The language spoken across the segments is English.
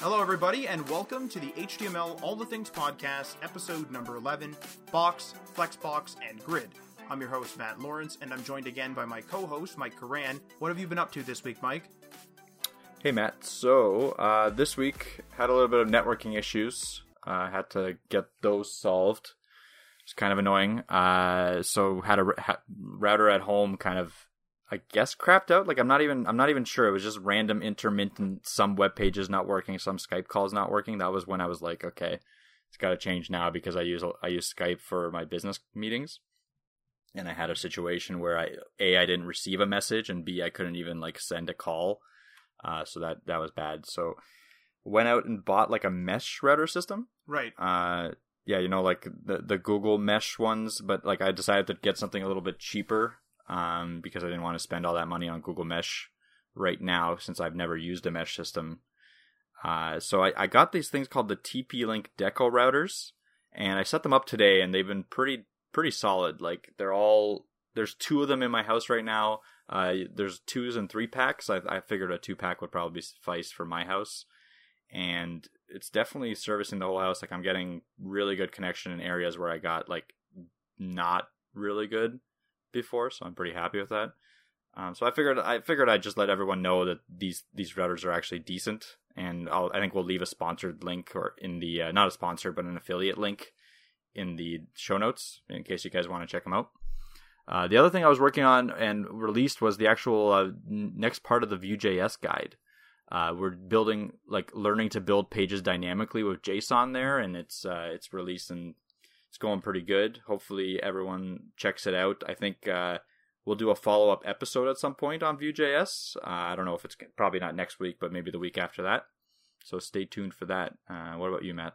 Hello, everybody, and welcome to the HTML All the Things podcast, episode number 11 Box, Flexbox, and Grid. I'm your host, Matt Lawrence, and I'm joined again by my co host, Mike Karan. What have you been up to this week, Mike? Hey, Matt. So, uh, this week had a little bit of networking issues. I uh, had to get those solved. It's kind of annoying. Uh, so had a ha- router at home kind of I guess crapped out. Like I'm not even I'm not even sure. It was just random intermittent. Some web pages not working, some Skype calls not working. That was when I was like, okay, it's got to change now because I use I use Skype for my business meetings, and I had a situation where I a I didn't receive a message and b I couldn't even like send a call, uh, so that that was bad. So went out and bought like a mesh router system. Right. Uh, yeah, you know, like the the Google Mesh ones, but like I decided to get something a little bit cheaper um, because I didn't want to spend all that money on Google Mesh right now since I've never used a mesh system. Uh, so I, I got these things called the TP-Link Deco routers, and I set them up today, and they've been pretty pretty solid. Like they're all there's two of them in my house right now. Uh, there's twos and three packs. I, I figured a two pack would probably suffice for my house, and it's definitely servicing the whole house. Like I'm getting really good connection in areas where I got like not really good before, so I'm pretty happy with that. Um, so I figured I figured I'd just let everyone know that these these routers are actually decent, and I'll, i think we'll leave a sponsored link or in the uh, not a sponsor but an affiliate link in the show notes in case you guys want to check them out. Uh, the other thing I was working on and released was the actual uh, next part of the Vue.js guide. Uh, we're building like learning to build pages dynamically with JSON there, and it's uh, it's released and it's going pretty good. Hopefully, everyone checks it out. I think uh, we'll do a follow up episode at some point on Vue.js. Uh, I don't know if it's probably not next week, but maybe the week after that. So stay tuned for that. Uh, what about you, Matt?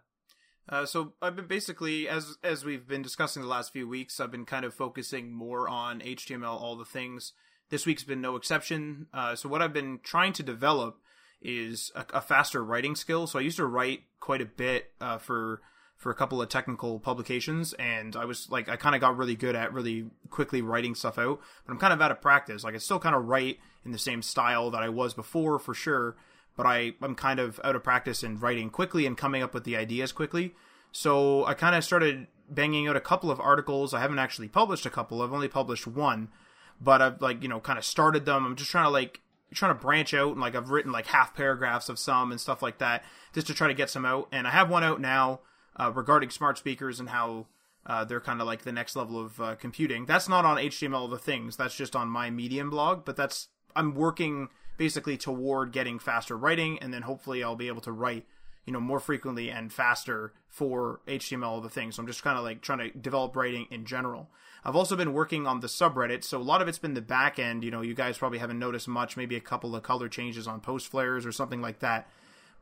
Uh, so I've been basically, as as we've been discussing the last few weeks, I've been kind of focusing more on HTML, all the things. This week's been no exception. Uh, so what I've been trying to develop is a, a, faster writing skill. So I used to write quite a bit uh, for for a couple of technical publications and I was like I kind of got really good at really quickly writing stuff out but I'm kind of out of practice. Like I still kind of write in the same style that I was before for sure but I I'm kind of out of practice in writing quickly and coming up with the ideas quickly. So I kind of started banging out a couple of articles. I haven't actually published a couple. I've only published one but I've like you know kind of started them. I'm just trying to like trying to branch out and like I've written like half paragraphs of some and stuff like that just to try to get some out and I have one out now uh, regarding smart speakers and how uh, they're kind of like the next level of uh, computing. That's not on HTML of the things. That's just on my Medium blog. But that's I'm working basically toward getting faster writing, and then hopefully I'll be able to write you know more frequently and faster for HTML the things. So I'm just kind of like trying to develop writing in general. I've also been working on the subreddit, so a lot of it's been the back end. You know, you guys probably haven't noticed much, maybe a couple of color changes on post flairs or something like that.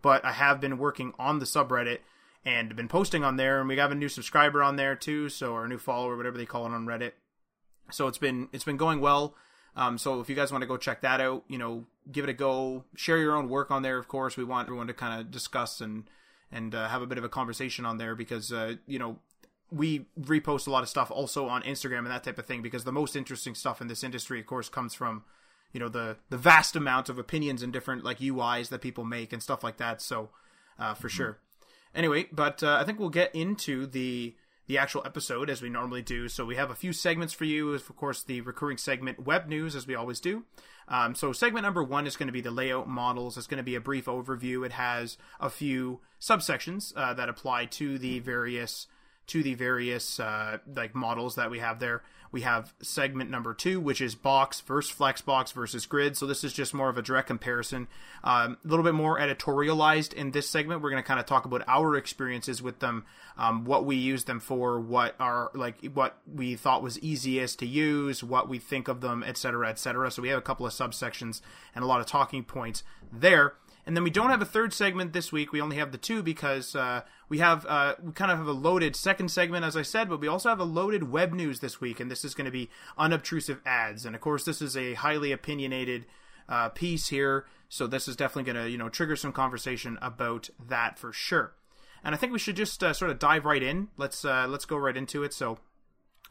But I have been working on the subreddit and been posting on there. And we have a new subscriber on there too, so a new follower, whatever they call it on Reddit. So it's been it's been going well. Um, so if you guys want to go check that out, you know, give it a go. Share your own work on there. Of course, we want everyone to kind of discuss and and uh, have a bit of a conversation on there because uh, you know we repost a lot of stuff also on Instagram and that type of thing because the most interesting stuff in this industry, of course, comes from you know the the vast amount of opinions and different like UIs that people make and stuff like that. So uh, for mm-hmm. sure. Anyway, but uh, I think we'll get into the the actual episode as we normally do. So we have a few segments for you. Of course, the recurring segment web news as we always do. Um, so segment number one is going to be the layout models. It's going to be a brief overview. It has a few subsections uh, that apply to the various to the various uh, like models that we have there. We have segment number two, which is box versus flexbox versus grid. So this is just more of a direct comparison. Um, a little bit more editorialized in this segment. We're going to kind of talk about our experiences with them, um, what we use them for, what are like what we thought was easiest to use, what we think of them, etc., etc. So we have a couple of subsections and a lot of talking points there. And then we don't have a third segment this week. We only have the two because uh, we have uh, we kind of have a loaded second segment, as I said, but we also have a loaded web news this week, and this is going to be unobtrusive ads. And of course, this is a highly opinionated uh, piece here, so this is definitely going to you know trigger some conversation about that for sure. And I think we should just uh, sort of dive right in. Let's uh, let's go right into it. So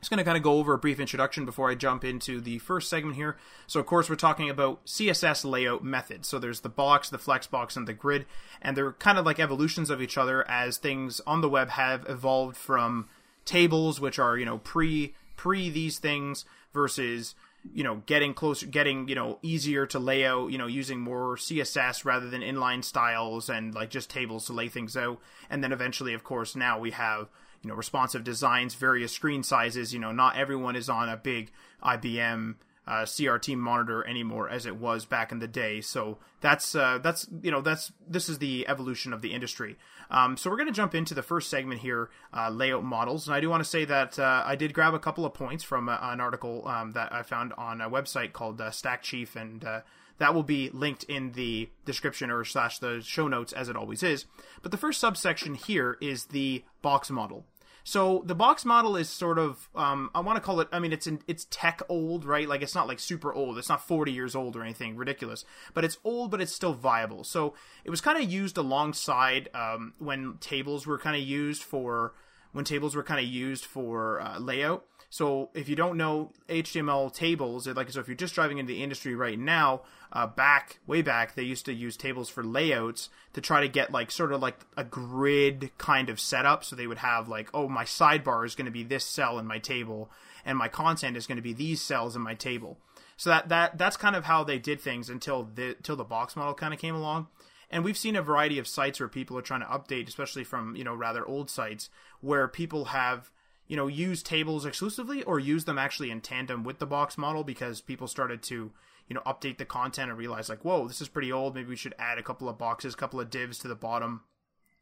just going to kind of go over a brief introduction before I jump into the first segment here. So, of course, we're talking about CSS layout methods. So, there's the box, the flexbox, and the grid, and they're kind of like evolutions of each other as things on the web have evolved from tables, which are you know pre pre these things, versus you know getting closer, getting you know easier to lay out, you know using more CSS rather than inline styles and like just tables to lay things out, and then eventually, of course, now we have you know responsive designs, various screen sizes. You know, not everyone is on a big IBM uh, CRT monitor anymore as it was back in the day. So that's uh, that's you know that's this is the evolution of the industry. Um, so we're going to jump into the first segment here, uh, layout models, and I do want to say that uh, I did grab a couple of points from a, an article um, that I found on a website called uh, Stack Chief, and uh, that will be linked in the description or slash the show notes as it always is. But the first subsection here is the box model. So the box model is sort of um, I want to call it. I mean, it's in, it's tech old, right? Like it's not like super old. It's not 40 years old or anything ridiculous, but it's old, but it's still viable. So it was kind of used alongside um, when tables were kind of used for when tables were kind of used for uh, layout. So if you don't know HTML tables, like so, if you're just driving into the industry right now, uh, back way back, they used to use tables for layouts to try to get like sort of like a grid kind of setup. So they would have like, oh, my sidebar is going to be this cell in my table, and my content is going to be these cells in my table. So that that that's kind of how they did things until the until the box model kind of came along. And we've seen a variety of sites where people are trying to update, especially from you know rather old sites, where people have you know use tables exclusively or use them actually in tandem with the box model because people started to you know update the content and realize like whoa this is pretty old. Maybe we should add a couple of boxes a couple of divs to the bottom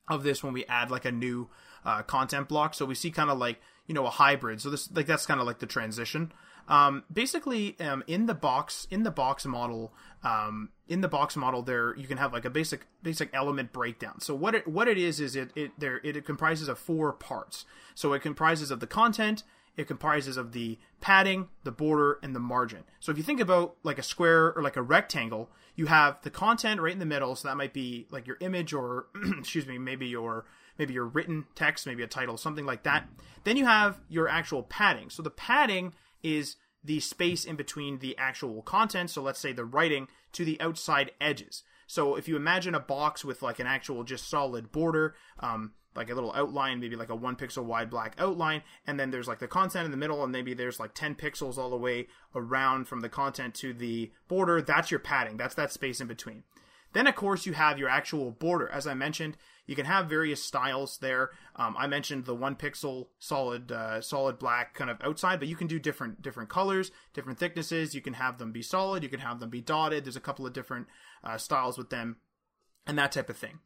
of this when we add like a new uh, content block. So we see kind of like you know a hybrid. So this like that's kind of like the transition um, basically um, in the box in the box model um, in the box model there you can have like a basic basic element breakdown so what it what it is is it it there it, it comprises of four parts so it comprises of the content it comprises of the padding, the border, and the margin. So if you think about like a square or like a rectangle, you have the content right in the middle. So that might be like your image or, excuse me, maybe your maybe your written text, maybe a title, something like that. Then you have your actual padding. So the padding is the space in between the actual content. So let's say the writing to the outside edges. So if you imagine a box with like an actual just solid border, um, like a little outline, maybe like a one pixel wide black outline, and then there's like the content in the middle, and maybe there's like 10 pixels all the way around from the content to the border. That's your padding. That's that space in between. Then, of course, you have your actual border. As I mentioned, you can have various styles there. Um, I mentioned the one pixel solid, uh, solid black kind of outside, but you can do different different colors, different thicknesses. You can have them be solid. You can have them be dotted. There's a couple of different uh, styles with them, and that type of thing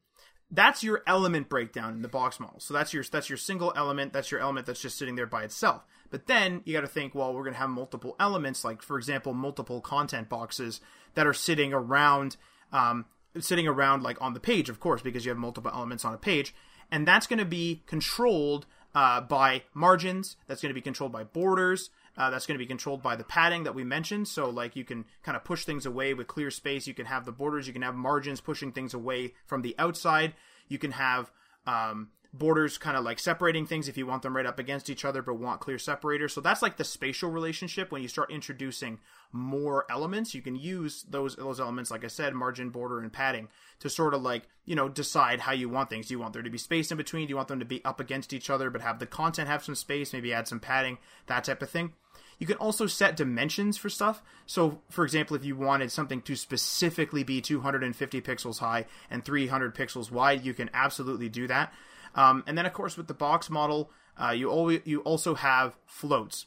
that's your element breakdown in the box model. So that's your that's your single element. That's your element that's just sitting there by itself. But then you got to think, well, we're going to have multiple elements, like for example, multiple content boxes that are sitting around, um, sitting around like on the page, of course, because you have multiple elements on a page, and that's going to be controlled uh, by margins. That's going to be controlled by borders. Uh, that's going to be controlled by the padding that we mentioned. So, like, you can kind of push things away with clear space. You can have the borders. You can have margins pushing things away from the outside. You can have um, borders kind of like separating things if you want them right up against each other but want clear separators. So that's like the spatial relationship when you start introducing more elements. You can use those those elements, like I said, margin, border, and padding to sort of like you know decide how you want things. Do you want there to be space in between? Do you want them to be up against each other but have the content have some space? Maybe add some padding, that type of thing. You can also set dimensions for stuff. So, for example, if you wanted something to specifically be 250 pixels high and 300 pixels wide, you can absolutely do that. Um, and then, of course, with the box model, uh, you always you also have floats.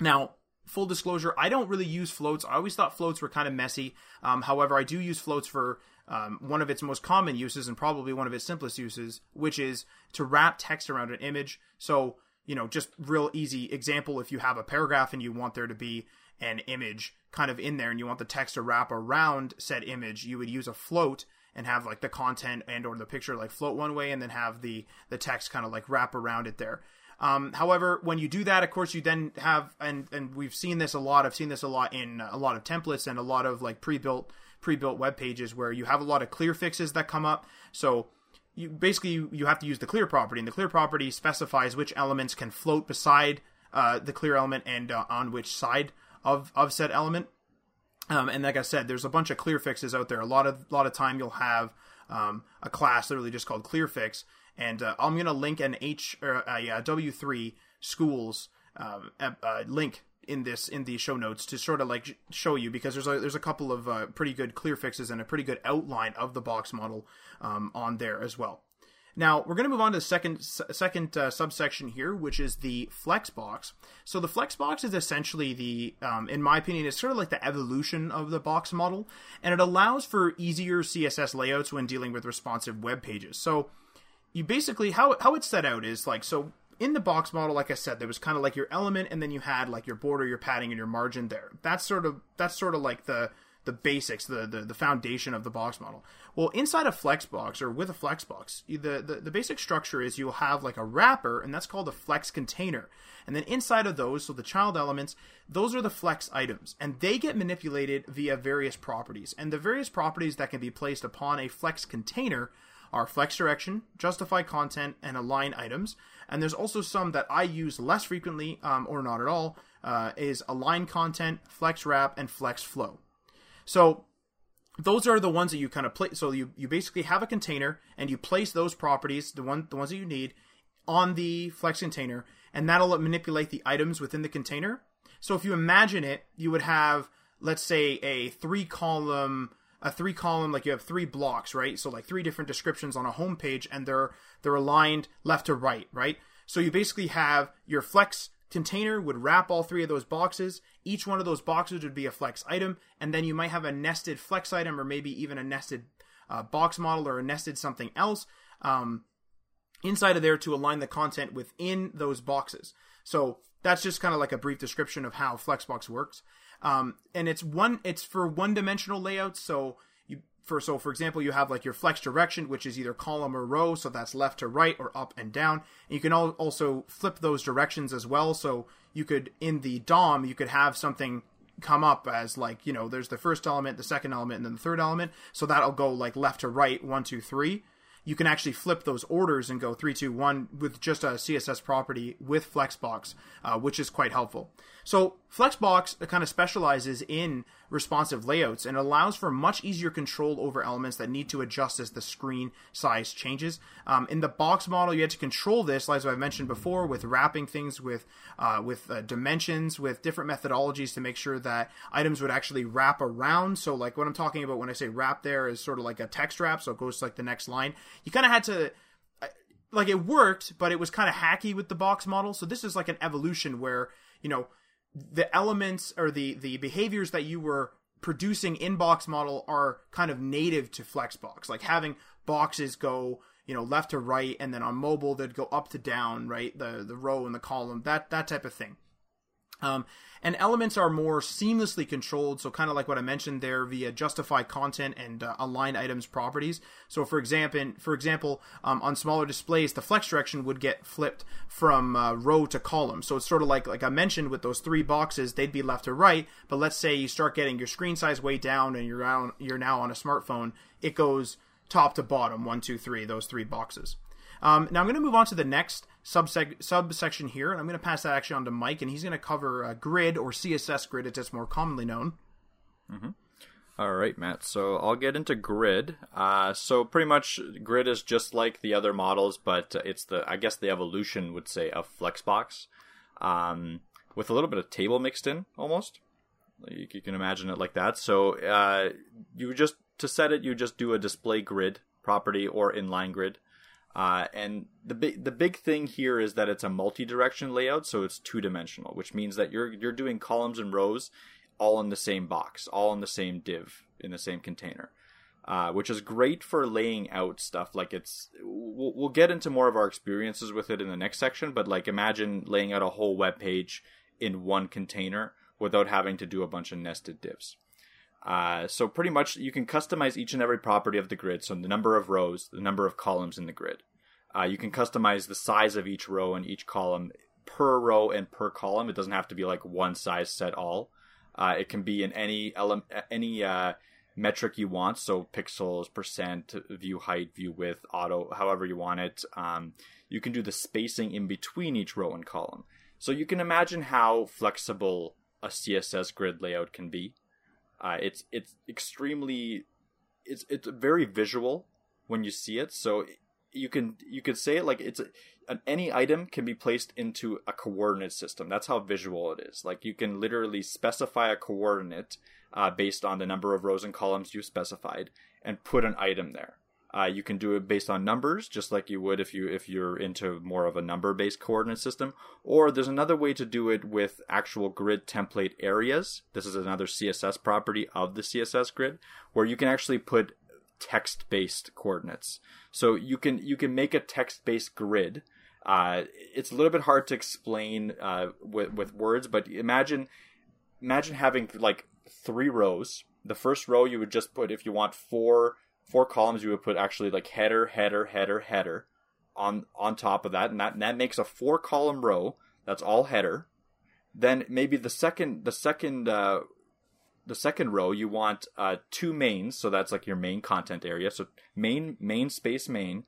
Now, full disclosure, I don't really use floats. I always thought floats were kind of messy. Um, however, I do use floats for um, one of its most common uses and probably one of its simplest uses, which is to wrap text around an image. So you know, just real easy example if you have a paragraph and you want there to be an image kind of in there and you want the text to wrap around said image, you would use a float and have like the content and or the picture like float one way and then have the the text kind of like wrap around it there. Um, however, when you do that, of course, you then have and and we've seen this a lot. I've seen this a lot in a lot of templates and a lot of like pre-built pre-built web pages where you have a lot of clear fixes that come up. So you basically you, you have to use the clear property, and the clear property specifies which elements can float beside uh, the clear element and uh, on which side of of said element. Um, and like I said, there's a bunch of clear fixes out there. A lot of a lot of time you'll have um, a class literally just called clear fix, and uh, I'm gonna link an H or a, a W3 schools um, uh, link in this in the show notes to sort of like show you because there's a there's a couple of uh, pretty good clear fixes and a pretty good outline of the box model um, on there as well. Now we're going to move on to the second second uh, subsection here, which is the flex box. So the flex box is essentially the, um, in my opinion, it's sort of like the evolution of the box model, and it allows for easier CSS layouts when dealing with responsive web pages. So you basically how how it's set out is like so in the box model, like I said, there was kind of like your element, and then you had like your border, your padding, and your margin there. That's sort of that's sort of like the the basics, the, the the foundation of the box model. Well, inside a Flexbox or with a Flexbox, the, the the basic structure is you'll have like a wrapper, and that's called a Flex container. And then inside of those, so the child elements, those are the Flex items, and they get manipulated via various properties. And the various properties that can be placed upon a Flex container are Flex direction, justify content, and align items and there's also some that I use less frequently um, or not at all. Uh, is align content, flex wrap, and flex flow. So those are the ones that you kind of place. So you you basically have a container and you place those properties, the one the ones that you need, on the flex container, and that'll manipulate the items within the container. So if you imagine it, you would have let's say a three column a three column like you have three blocks right so like three different descriptions on a home page and they're they're aligned left to right right so you basically have your flex container would wrap all three of those boxes each one of those boxes would be a flex item and then you might have a nested flex item or maybe even a nested uh, box model or a nested something else um, inside of there to align the content within those boxes so that's just kind of like a brief description of how flexbox works um, and it's one it's for one dimensional layouts. So for so for example, you have like your flex direction, which is either column or row, so that's left to right or up and down. And you can also flip those directions as well. So you could in the DOM you could have something come up as like you know there's the first element, the second element, and then the third element. So that'll go like left to right, one, two, three you can actually flip those orders and go three, two, one with just a CSS property with Flexbox, uh, which is quite helpful. So Flexbox kind of specializes in responsive layouts and allows for much easier control over elements that need to adjust as the screen size changes. Um, in the box model, you had to control this, as I've mentioned before, with wrapping things with uh, with uh, dimensions, with different methodologies to make sure that items would actually wrap around. So, like what I'm talking about when I say wrap, there is sort of like a text wrap, so it goes to like the next line. You kind of had to uh, like it worked, but it was kind of hacky with the box model. So this is like an evolution where you know the elements or the the behaviors that you were producing in box model are kind of native to flexbox. Like having boxes go you know left to right and then on mobile they'd go up to down right? The the row and the column that that type of thing um, and elements are more seamlessly controlled, so kind of like what I mentioned there via justify content and uh, align items properties. So, for example, for example, um, on smaller displays, the flex direction would get flipped from uh, row to column. So it's sort of like like I mentioned with those three boxes, they'd be left to right. But let's say you start getting your screen size way down, and you're on, you're now on a smartphone, it goes top to bottom, one, two, three, those three boxes. Um, now I'm going to move on to the next subsection here, and I'm going to pass that actually on to Mike, and he's going to cover uh, grid or CSS grid, as it's more commonly known. Mm-hmm. All right, Matt. So I'll get into grid. Uh, so pretty much, grid is just like the other models, but it's the I guess the evolution would say of Flexbox, um, with a little bit of table mixed in, almost. You, you can imagine it like that. So uh, you just to set it, you just do a display grid property or inline grid. Uh, and the big the big thing here is that it's a multi-direction layout, so it's two-dimensional, which means that you're you're doing columns and rows all in the same box, all in the same div in the same container, uh, which is great for laying out stuff. Like it's we'll, we'll get into more of our experiences with it in the next section, but like imagine laying out a whole web page in one container without having to do a bunch of nested divs. Uh, so pretty much you can customize each and every property of the grid. So the number of rows, the number of columns in the grid. Uh, you can customize the size of each row and each column per row and per column. It doesn't have to be like one size set all. Uh, it can be in any element, any uh, metric you want. So pixels, percent, view height, view width, auto, however you want it. Um, you can do the spacing in between each row and column. So you can imagine how flexible a CSS grid layout can be. Uh, it's it's extremely it's it's very visual when you see it. So you can you could say it like it's a, an, any item can be placed into a coordinate system. That's how visual it is. Like you can literally specify a coordinate uh, based on the number of rows and columns you specified and put an item there. Uh, you can do it based on numbers, just like you would if you if you're into more of a number-based coordinate system. Or there's another way to do it with actual grid template areas. This is another CSS property of the CSS grid, where you can actually put text-based coordinates. So you can you can make a text-based grid. Uh, it's a little bit hard to explain uh, with with words, but imagine imagine having like three rows. The first row you would just put if you want four four columns you would put actually like header, header, header, header on on top of that, and that, and that makes a four column row. That's all header. Then maybe the second the second uh, the second row you want uh, two mains, so that's like your main content area. So main main space main,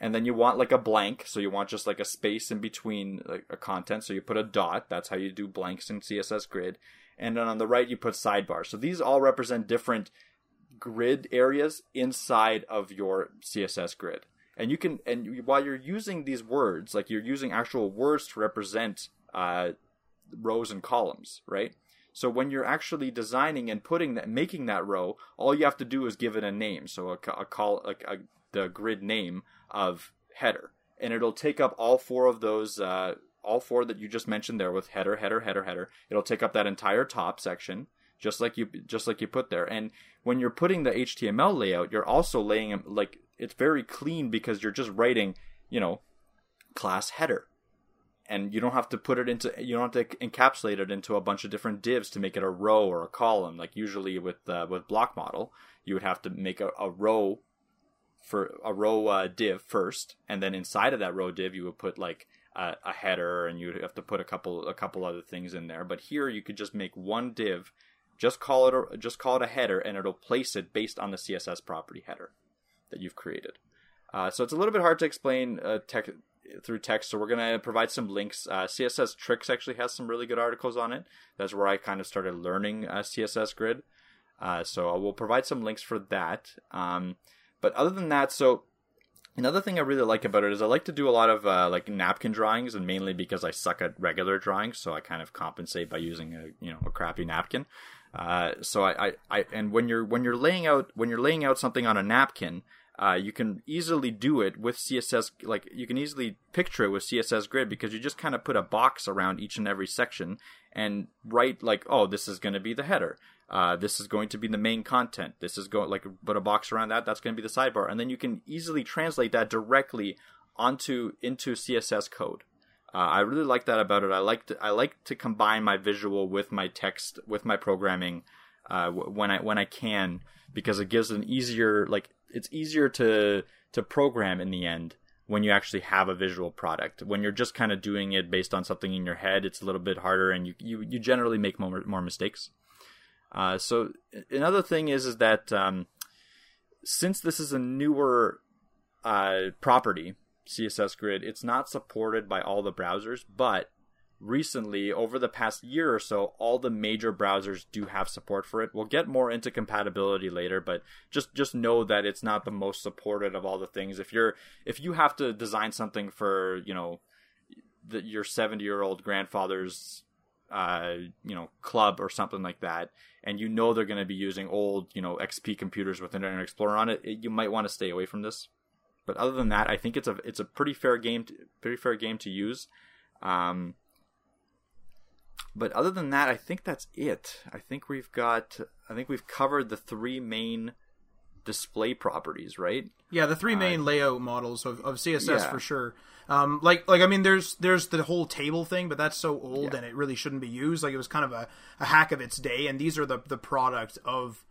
and then you want like a blank, so you want just like a space in between like a content. So you put a dot. That's how you do blanks in CSS Grid. And then on the right you put sidebar. So these all represent different grid areas inside of your CSS grid. And you can, and while you're using these words, like you're using actual words to represent uh, rows and columns, right? So when you're actually designing and putting that, making that row, all you have to do is give it a name. So a, a call, like a, the grid name of header, and it'll take up all four of those, uh, all four that you just mentioned there with header, header, header, header. It'll take up that entire top section, just like you just like you put there. And when you're putting the HTML layout, you're also laying like it's very clean because you're just writing, you know, class header. And you don't have to put it into you don't have to encapsulate it into a bunch of different divs to make it a row or a column. Like usually with uh, with block model, you would have to make a, a row for a row uh, div first, and then inside of that row div, you would put like a, a header, and you would have to put a couple a couple other things in there. But here, you could just make one div just call it a, just call it a header, and it'll place it based on the CSS property header that you've created. Uh, so it's a little bit hard to explain uh, tech, through text. So we're going to provide some links. Uh, CSS Tricks actually has some really good articles on it. That's where I kind of started learning uh, CSS Grid. Uh, so we'll provide some links for that. Um, but other than that, so Another thing I really like about it is I like to do a lot of uh, like napkin drawings, and mainly because I suck at regular drawings, so I kind of compensate by using a you know a crappy napkin. Uh, so I, I, I, and when you're when you're laying out when you're laying out something on a napkin, uh, you can easily do it with CSS. Like you can easily picture it with CSS Grid because you just kind of put a box around each and every section and write like, oh, this is going to be the header. Uh, this is going to be the main content. This is going like put a box around that. That's going to be the sidebar, and then you can easily translate that directly onto into CSS code. Uh, I really like that about it. I like to I like to combine my visual with my text with my programming uh, when I when I can because it gives an easier like it's easier to to program in the end when you actually have a visual product. When you're just kind of doing it based on something in your head, it's a little bit harder, and you you, you generally make more more mistakes. Uh, so another thing is is that um, since this is a newer uh, property, CSS Grid, it's not supported by all the browsers, but recently, over the past year or so, all the major browsers do have support for it. We'll get more into compatibility later, but just just know that it's not the most supported of all the things. If you're if you have to design something for you know the, your 70 year old grandfather's uh, you know club or something like that, and you know they're going to be using old you know XP computers with Internet Explorer on it, it you might want to stay away from this. But other than that, I think it's a it's a pretty fair game, to, pretty fair game to use. Um, but other than that, I think that's it. I think we've got I think we've covered the three main display properties, right? Yeah, the three main uh, layout models of, of CSS yeah. for sure. Um, like like I mean, there's there's the whole table thing, but that's so old yeah. and it really shouldn't be used. Like it was kind of a, a hack of its day, and these are the the product of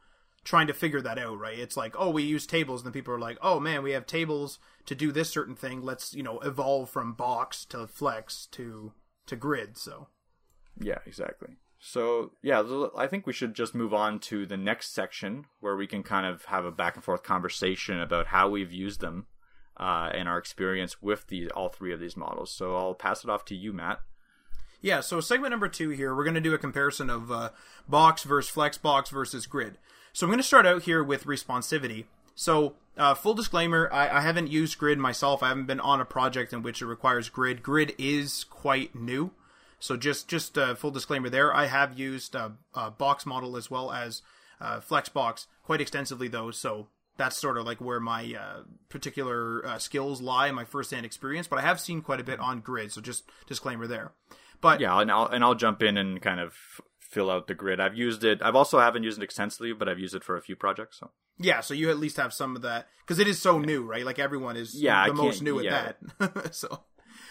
trying to figure that out, right? It's like, oh, we use tables, and then people are like, oh man, we have tables to do this certain thing. Let's you know evolve from box to flex to to grid. So yeah, exactly. So yeah, I think we should just move on to the next section where we can kind of have a back and forth conversation about how we've used them uh, and our experience with the all three of these models. So I'll pass it off to you, Matt. Yeah, so segment number two here, we're going to do a comparison of uh, box versus flexbox versus grid. So I'm going to start out here with responsivity. So, uh, full disclaimer, I, I, haven't used grid myself. I haven't been on a project in which it requires grid. Grid is quite new. So just just uh, full disclaimer there. I have used uh, box model as well as uh, Flexbox quite extensively though. So that's sort of like where my uh, particular skills lie, my first-hand experience. But I have seen quite a bit on grid. So just disclaimer there. But yeah, and I'll and I'll jump in and kind of fill out the grid. I've used it. I've also haven't used it extensively, but I've used it for a few projects. So yeah, so you at least have some of that because it is so new, right? Like everyone is yeah, the most new at that. so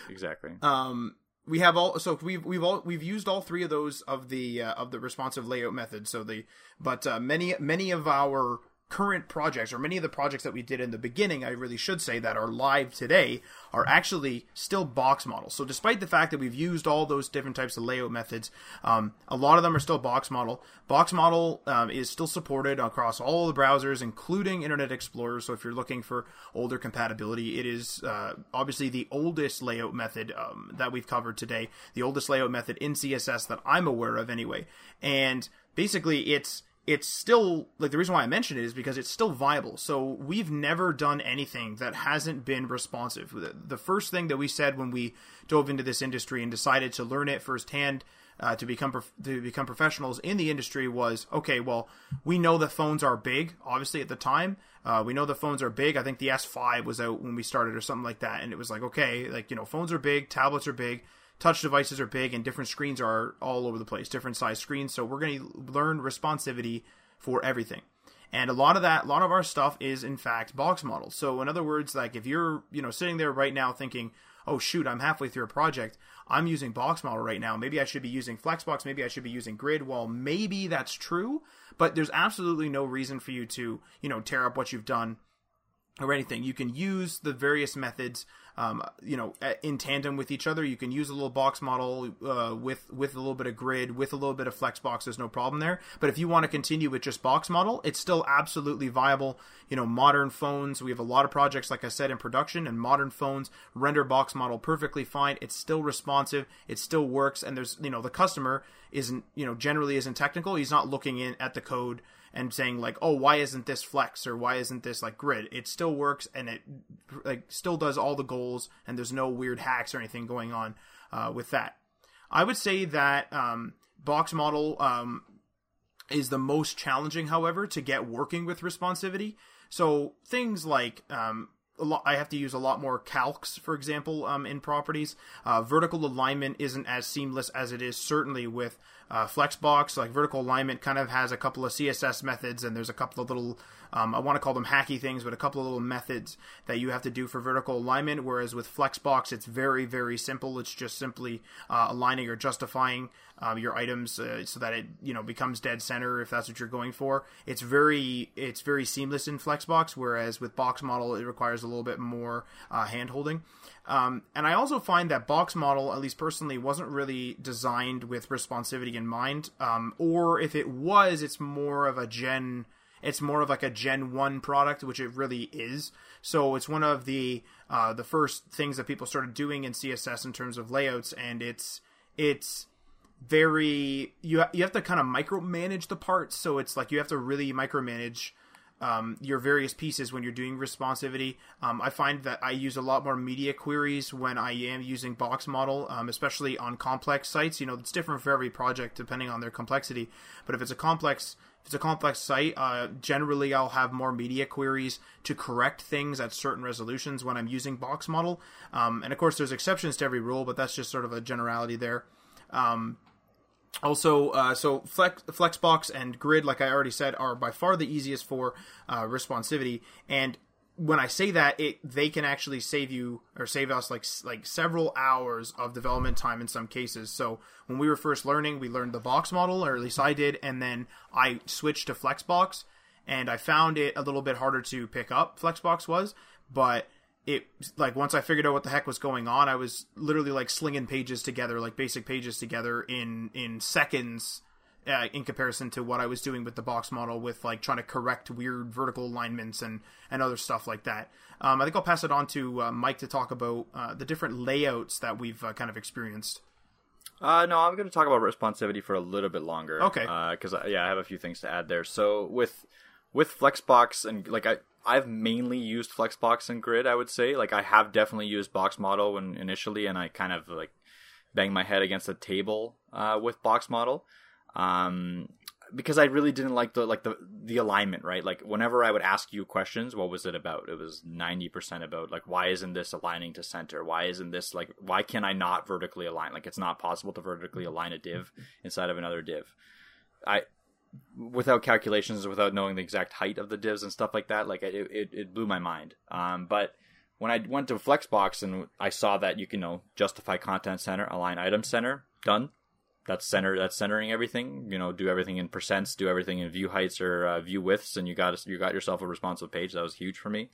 exactly. Um, we have all so we've we've all we've used all three of those of the uh, of the responsive layout method. So the but uh, many many of our current projects or many of the projects that we did in the beginning, I really should say that are live today are actually still box models. So despite the fact that we've used all those different types of layout methods, um, a lot of them are still box model. Box model um, is still supported across all the browsers, including Internet Explorer. So if you're looking for older compatibility, it is uh, obviously the oldest layout method um, that we've covered today, the oldest layout method in CSS that I'm aware of anyway. And basically, it's it's still like the reason why I mention it is because it's still viable. So we've never done anything that hasn't been responsive. The first thing that we said when we dove into this industry and decided to learn it firsthand uh, to become to become professionals in the industry was okay. Well, we know the phones are big. Obviously, at the time, uh, we know the phones are big. I think the S5 was out when we started or something like that, and it was like okay, like you know, phones are big, tablets are big touch devices are big and different screens are all over the place, different size screens. So we're going to learn responsivity for everything. And a lot of that, a lot of our stuff is in fact box models. So in other words, like if you're, you know, sitting there right now thinking, oh shoot, I'm halfway through a project, I'm using box model right now. Maybe I should be using Flexbox. Maybe I should be using Grid. Well, maybe that's true, but there's absolutely no reason for you to, you know, tear up what you've done or anything. You can use the various methods um, you know, in tandem with each other. You can use a little box model uh, with with a little bit of grid, with a little bit of flexbox. There's no problem there. But if you want to continue with just box model, it's still absolutely viable. You know, modern phones. We have a lot of projects, like I said, in production, and modern phones render box model perfectly fine. It's still responsive. It still works, and there's you know the customer isn't you know generally isn't technical. He's not looking in at the code and saying like, oh, why isn't this flex or why isn't this like grid? It still works and it like still does all the goals and there's no weird hacks or anything going on uh, with that. I would say that um, box model um, is the most challenging, however, to get working with responsivity. So things like um, Lot, I have to use a lot more calcs, for example, um, in properties. Uh, vertical alignment isn't as seamless as it is certainly with uh, Flexbox. Like vertical alignment kind of has a couple of CSS methods, and there's a couple of little, um, I want to call them hacky things, but a couple of little methods that you have to do for vertical alignment. Whereas with Flexbox, it's very, very simple. It's just simply uh, aligning or justifying um, your items uh, so that it you know becomes dead center if that's what you're going for. It's very it's very seamless in Flexbox, whereas with Box Model it requires a little bit more uh, hand holding. Um, and I also find that Box Model, at least personally, wasn't really designed with responsivity in mind. Um, or if it was, it's more of a Gen it's more of like a Gen One product, which it really is. So it's one of the uh, the first things that people started doing in CSS in terms of layouts, and it's it's very you you have to kind of micromanage the parts. So it's like you have to really micromanage um, your various pieces when you're doing responsivity. Um, I find that I use a lot more media queries when I am using box model, um, especially on complex sites. You know, it's different for every project depending on their complexity. But if it's a complex if it's a complex site, uh, generally I'll have more media queries to correct things at certain resolutions when I'm using box model. Um, and of course, there's exceptions to every rule, but that's just sort of a generality there. Um, also, uh, so Flex, Flexbox and Grid, like I already said, are by far the easiest for uh, responsivity. And when I say that, it they can actually save you or save us like like several hours of development time in some cases. So when we were first learning, we learned the box model, or at least I did, and then I switched to Flexbox, and I found it a little bit harder to pick up. Flexbox was, but it like once I figured out what the heck was going on, I was literally like slinging pages together, like basic pages together in in seconds. Uh, in comparison to what I was doing with the box model, with like trying to correct weird vertical alignments and and other stuff like that. Um, I think I'll pass it on to uh, Mike to talk about uh, the different layouts that we've uh, kind of experienced. Uh, no, I'm going to talk about responsivity for a little bit longer. Okay. Because uh, yeah, I have a few things to add there. So with with Flexbox and like I I've mainly used Flexbox and Grid. I would say like I have definitely used Box Model when initially, and I kind of like banged my head against the table uh, with Box Model. Um, because I really didn't like the like the the alignment, right? Like whenever I would ask you questions, what was it about? It was ninety percent about like why isn't this aligning to center? Why isn't this like why can I not vertically align? Like it's not possible to vertically align a div inside of another div. I without calculations, without knowing the exact height of the divs and stuff like that, like it it, it blew my mind. Um, but when I went to Flexbox and I saw that you can you know justify content center, align item center, done that's center that's centering everything you know do everything in percents do everything in view heights or uh, view widths and you got you got yourself a responsive page. That was huge for me.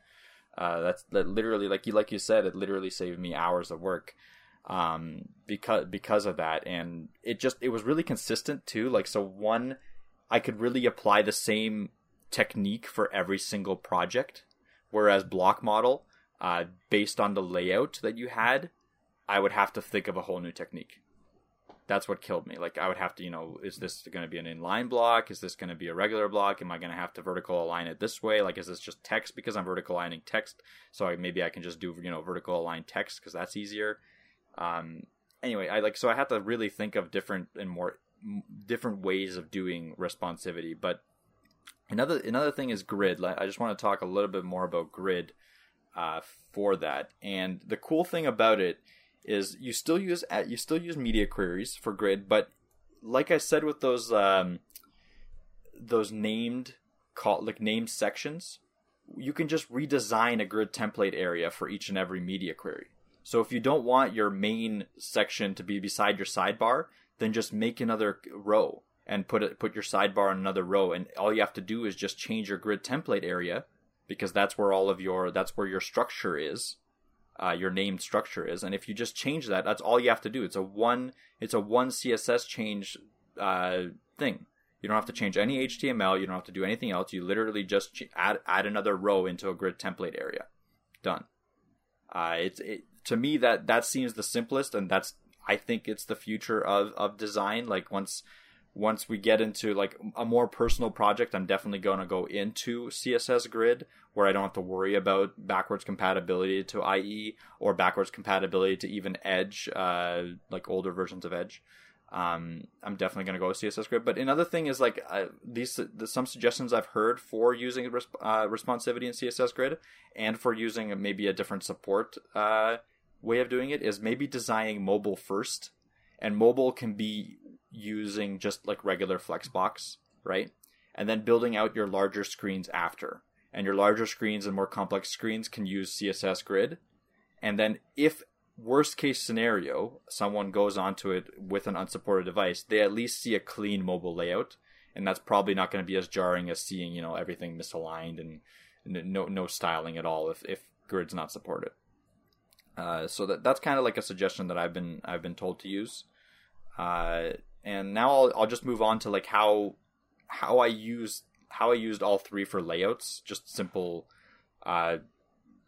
Uh, that's that literally like you like you said it literally saved me hours of work um, because because of that. And it just it was really consistent too. Like so one i could really apply the same technique for every single project. Whereas block model uh, based on the layout that you had i would have to think of a whole new technique that's what killed me. Like I would have to, you know, is this going to be an inline block? Is this going to be a regular block? Am I going to have to vertical align it this way? Like, is this just text because I'm vertical aligning text? So I, maybe I can just do, you know, vertical align text because that's easier. Um, anyway, I like so I had to really think of different and more different ways of doing responsivity. But another another thing is grid. I just want to talk a little bit more about grid uh, for that. And the cool thing about it is you still use you still use media queries for grid, but like I said with those um, those named call like named sections, you can just redesign a grid template area for each and every media query. So if you don't want your main section to be beside your sidebar, then just make another row and put it put your sidebar in another row and all you have to do is just change your grid template area because that's where all of your that's where your structure is uh, your named structure is. And if you just change that, that's all you have to do. It's a one it's a one CSS change uh, thing. You don't have to change any HTML. You don't have to do anything else. You literally just add add another row into a grid template area. Done. Uh, it's it, to me that that seems the simplest, and that's I think it's the future of of design. Like once once we get into like a more personal project, I'm definitely going to go into CSS Grid where I don't have to worry about backwards compatibility to IE or backwards compatibility to even Edge, uh, like older versions of Edge. Um, I'm definitely going to go with CSS Grid. But another thing is like uh, these the, some suggestions I've heard for using resp- uh, responsivity in CSS Grid and for using maybe a different support uh, way of doing it is maybe designing mobile first, and mobile can be using just like regular Flexbox, right? And then building out your larger screens after. And your larger screens and more complex screens can use CSS Grid. And then if worst case scenario, someone goes onto it with an unsupported device, they at least see a clean mobile layout. And that's probably not going to be as jarring as seeing, you know, everything misaligned and no no styling at all if, if grid's not supported. Uh, so that that's kind of like a suggestion that I've been I've been told to use. Uh, and now I'll, I'll just move on to like how how I use how I used all three for layouts, just simple uh,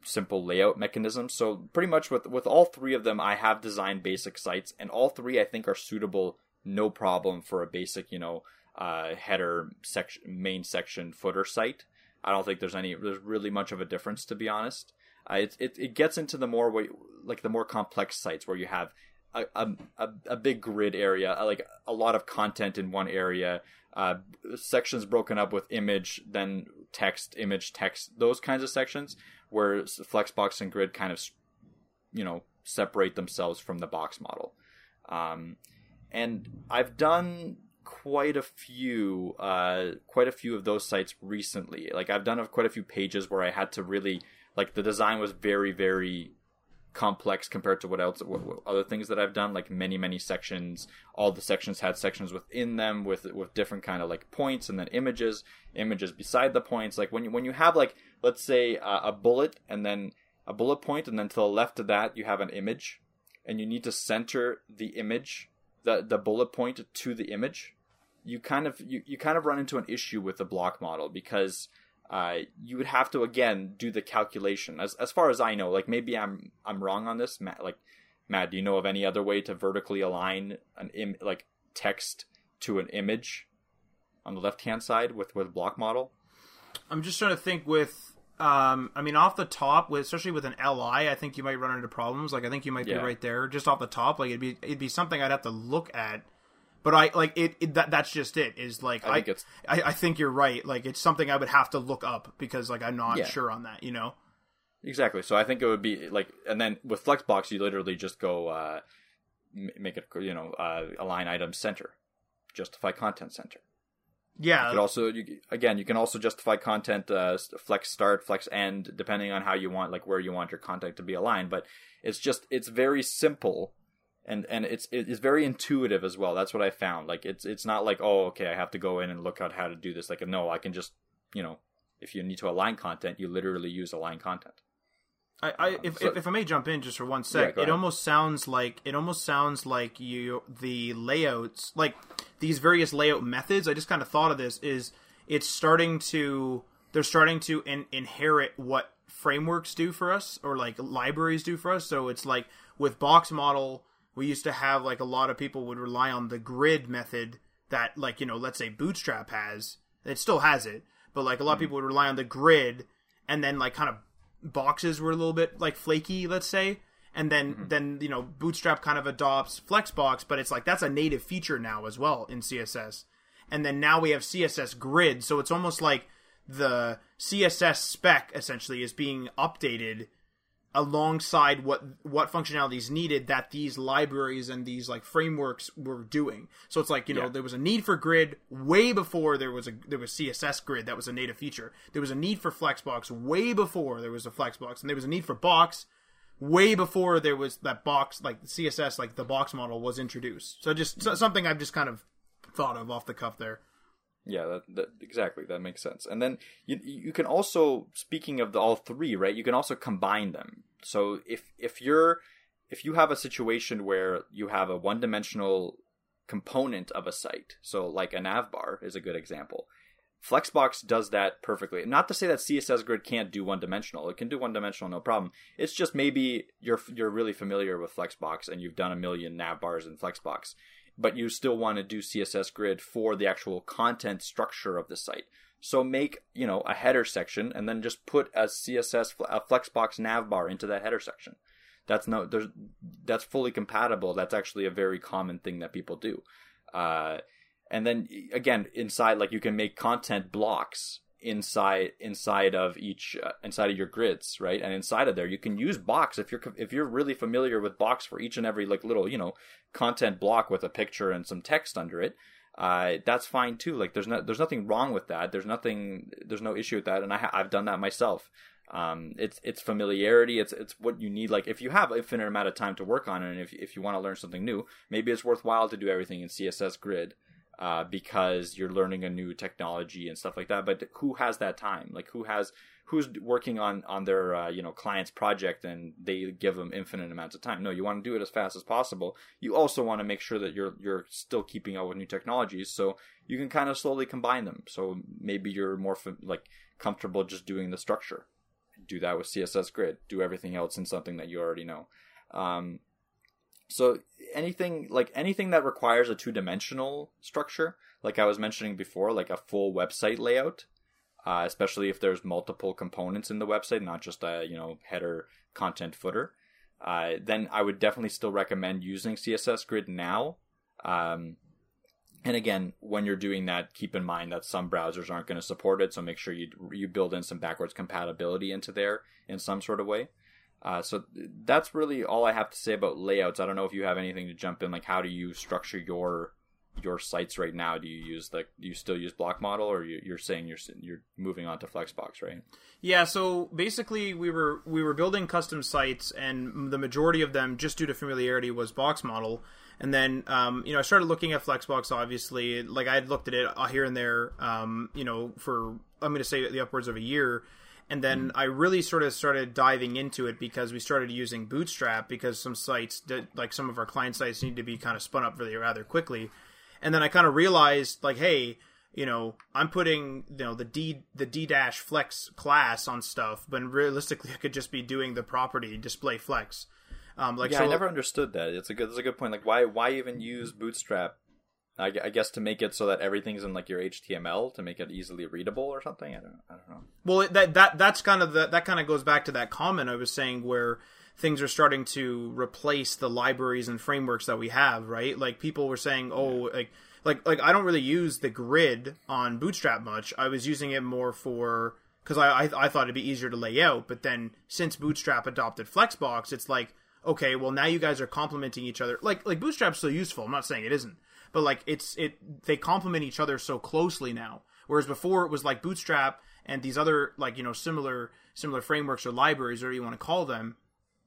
simple layout mechanisms. So pretty much with with all three of them, I have designed basic sites, and all three I think are suitable, no problem for a basic you know uh, header section, main section, footer site. I don't think there's any there's really much of a difference to be honest. Uh, it, it it gets into the more way, like the more complex sites where you have a, a, a big grid area, uh, like a lot of content in one area, uh, sections broken up with image, then text, image, text, those kinds of sections where Flexbox and Grid kind of, you know, separate themselves from the box model. Um, and I've done quite a few, uh, quite a few of those sites recently. Like I've done quite a few pages where I had to really, like the design was very, very complex compared to what else what, what other things that I've done. Like many many sections all the sections had sections within them with with different kind of like points and then images images beside the points. Like when you when you have like let's say uh, a bullet and then a bullet point and then to the left of that you have an image and you need to center the image the the bullet point to the image you kind of you, you kind of run into an issue with the block model because uh, you would have to again do the calculation. As as far as I know, like maybe I'm I'm wrong on this. Like Matt, do you know of any other way to vertically align an Im- like text to an image on the left hand side with with block model? I'm just trying to think with um, I mean, off the top, with especially with an LI, I think you might run into problems. Like, I think you might Yeah. be right there, just off the top. Like, it'd be it'd be something I'd have to look at. But I like it. it that that's just it. Is like I I think it's- I, I think you're right. Like, it's something I would have to look up because like I'm not Yeah. sure on that. You know. Exactly. So I think it would be like, and then with Flexbox, you literally just go uh, make it, you know, uh, align item center, justify content center. Yeah. You could also, you, again, you can also justify content uh, flex start, flex end, depending on how you want, like where you want your content to be aligned. But it's just, it's very simple, and and it's it's very intuitive as well. That's what I found. Like it's it's not like oh okay, I have to go in and look at how to do this. Like no, I can just you know, if you need to align content, you literally use align content. I, I um, if, so- if if I may jump in just for one Yeah, sec, go it almost sounds like it almost sounds like you the layouts like these various layout methods. I just kind of thought of this is it's starting to they're starting to in, inherit what frameworks do for us or like libraries do for us. So it's like with box model, we used to have like a lot of people would rely on the grid method that like you know let's say Bootstrap has. It still has it, but like a lot of mm-hmm. people would rely on the grid and then like kind of boxes were a little bit like flaky, let's say. And then mm-hmm. then you know Bootstrap kind of adopts Flexbox, but it's like that's a native feature now as well in CSS. And then now we have CSS grid, so it's almost like the CSS spec essentially is being updated alongside what what functionality is needed that these libraries and these like frameworks were doing. So it's like you know Yeah. there was a need for grid way before there was a there was CSS grid that was a native feature. There was a need for Flexbox way before there was a Flexbox, and there was a need for box way before there was that box like CSS like the box model was introduced. So just so, something I've just kind of thought of off the cuff there. Yeah, that, that exactly that makes sense. And then you you can also speaking of the all three, right? You can also combine them. So if if you're if you have a situation where you have a one dimensional component of a site, so like a nav bar is a good example. Flexbox does that perfectly. Not to say that CSS Grid can't do one dimensional. It can do one dimensional, no problem. It's just maybe you're you're really familiar with Flexbox and you've done a million nav bars in Flexbox, but you still want to do CSS Grid for the actual content structure of the site. So make you know a header section and then just put a CSS a Flexbox nav bar into that header section. That's no there's that's fully compatible. That's actually a very common thing that people do. Uh, and then again inside like you can make content blocks inside inside of each uh, inside of your grids right? And inside of there you can use box if you're if you're really familiar with box for each and every like little you know content block with a picture and some text under it uh, that's fine too. Like there's no there's nothing wrong with that. There's nothing there's no issue with that. And I ha- I've done that myself. Um, it's it's familiarity. It's it's what you need. Like if you have an infinite amount of time to work on it and if, if you want to learn something new maybe it's worthwhile to do everything in css grid uh, because you're learning a new technology and stuff like that. But who has that time? Like who has who's working on on their uh, you know client's project and they give them infinite amounts of time? No, you want to do it as fast as possible. You also want to make sure that you're you're still keeping up with new technologies, so you can kind of slowly combine them. So maybe you're more like comfortable just doing the structure. Do that with CSS Grid. Do everything else in something that you already know. Um, so anything like anything that requires a two-dimensional structure, like I was mentioning before, like a full website layout, uh, especially if there's multiple components in the website, not just a you know header, content, footer, uh, then I would definitely still recommend using CSS Grid now. Um, and again, when you're doing that, keep in mind that some browsers aren't going to support it, so make sure you you build in some backwards compatibility into there in some sort of way. Uh, so that's really all I have to say about layouts. I don't know if you have anything to jump in. Like, how do you structure your your sites right now? Do you use like do you still use block model, or you, you're saying you're you're moving on to Flexbox, right? Yeah, so basically we were we were building custom sites, and the majority of them, just due to familiarity, was box model. And then um, you know I started looking at Flexbox. Obviously, like I had looked at it uh, here and there, um, you know, for I'm going to say the upwards of a year. And then I really sort of started diving into it because we started using Bootstrap because some sites, did, like some of our client sites, need to be kind of spun up really rather quickly. And then I kind of realized, like, hey, you know, I'm putting you know the D the D dash flex class on stuff, but realistically, I could just be doing the property display flex. Um, like yeah, so, I never understood that. It's a good, it's a good point. Like, why, why even use Bootstrap? I, I guess to make it so that everything's in like your HTML to make it easily readable or something. I don't, I don't know. Well, that that that's kind of the that kind of goes back to that comment I was saying where things are starting to replace the libraries and frameworks that we have, right? Like people were saying, "Oh, like like like I don't really use the grid on Bootstrap much. I was using it more for because I, I I thought it'd be easier to lay out, but then since Bootstrap adopted Flexbox, it's like okay, well now you guys are complementing each other. Like like Bootstrap's still useful. I'm not saying it isn't, but like it's it they complement each other so closely now. Whereas before it was like Bootstrap and these other like you know similar similar frameworks or libraries, or you want to call them,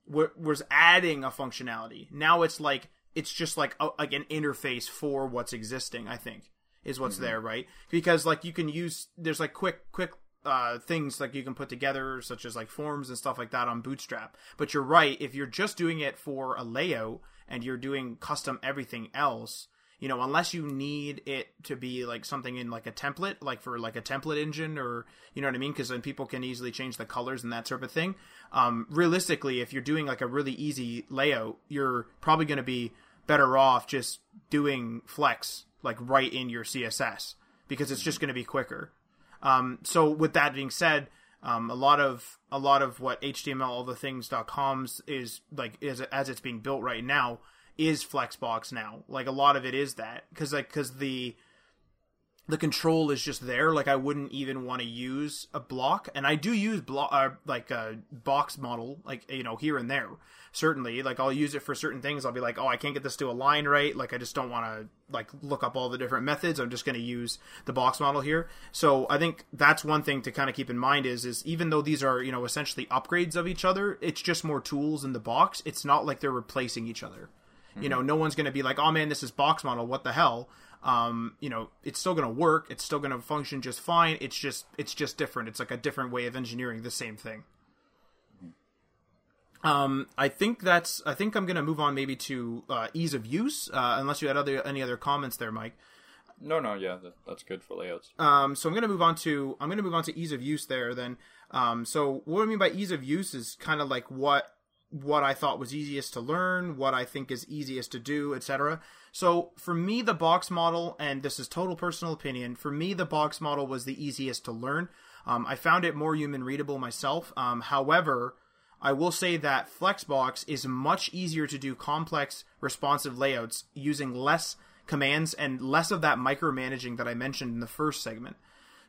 was adding a functionality. Now it's like it's just like a, like an interface for what's existing. I think is what's there, right? Because like you can use there's like quick quick uh, things like you can put together, such as like forms and stuff like that on Bootstrap. But you're right, if you're just doing it for a layout and you're doing custom everything else, you know, unless you need it to be like something in like a template, like for like a template engine or you know what I mean, because then people can easily change the colors and that sort of thing. Um, realistically, if you're doing like a really easy layout, you're probably going to be better off just doing Flex like right in your CSS because it's just going to be quicker. Um, so with that being said, um, a lot of a lot of what HTML all the things.coms is like is as it's being built right now is Flexbox now. Like a lot of it is that because like because the the control is just there. Like I wouldn't even want to use a block, and I do use block uh, like a box model, like you know here and there. Certainly, like I'll use it for certain things. I'll be like, oh, I can't get this to align right. Like I just don't want to like look up all the different methods. I'm just going to use the box model here. So I think that's one thing to kind of keep in mind is is even though these are you know essentially upgrades of each other, it's just more tools in the box. It's not like they're replacing each other. You know, no one's going to be like, oh man, this is box model. What the hell? Um, you know, it's still going to work. It's still going to function just fine. It's just, it's just different. It's like a different way of engineering the same thing. Um, I think that's. I think I'm going to move on maybe to uh, ease of use. Uh, unless you had other any other comments there, Mike. No, no, yeah, that, that's good for layouts. Um, so I'm going to move on to I'm going to move on to ease of use there. Then, um, so what I mean by ease of use is kind of like what what I thought was easiest to learn, what I think is easiest to do, etc. So for me, the box model, and this is total personal opinion, for me the box model was the easiest to learn. Um, I found it more human readable myself. Um, however, I will say that Flexbox is much easier to do complex responsive layouts using less commands and less of that micromanaging that I mentioned in the first segment.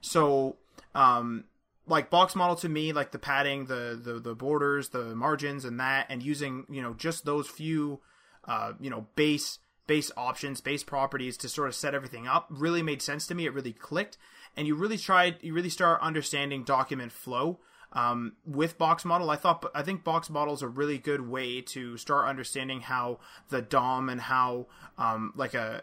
So, um, like box model to me, like the padding, the, the the borders, the margins, and that, and using you know just those few, uh, you know base base options, base properties to sort of set everything up really made sense to me. It really clicked, and you really tried, you really start understanding document flow um, with box model. I thought, I think box model is a really good way to start understanding how the DOM and how um, like a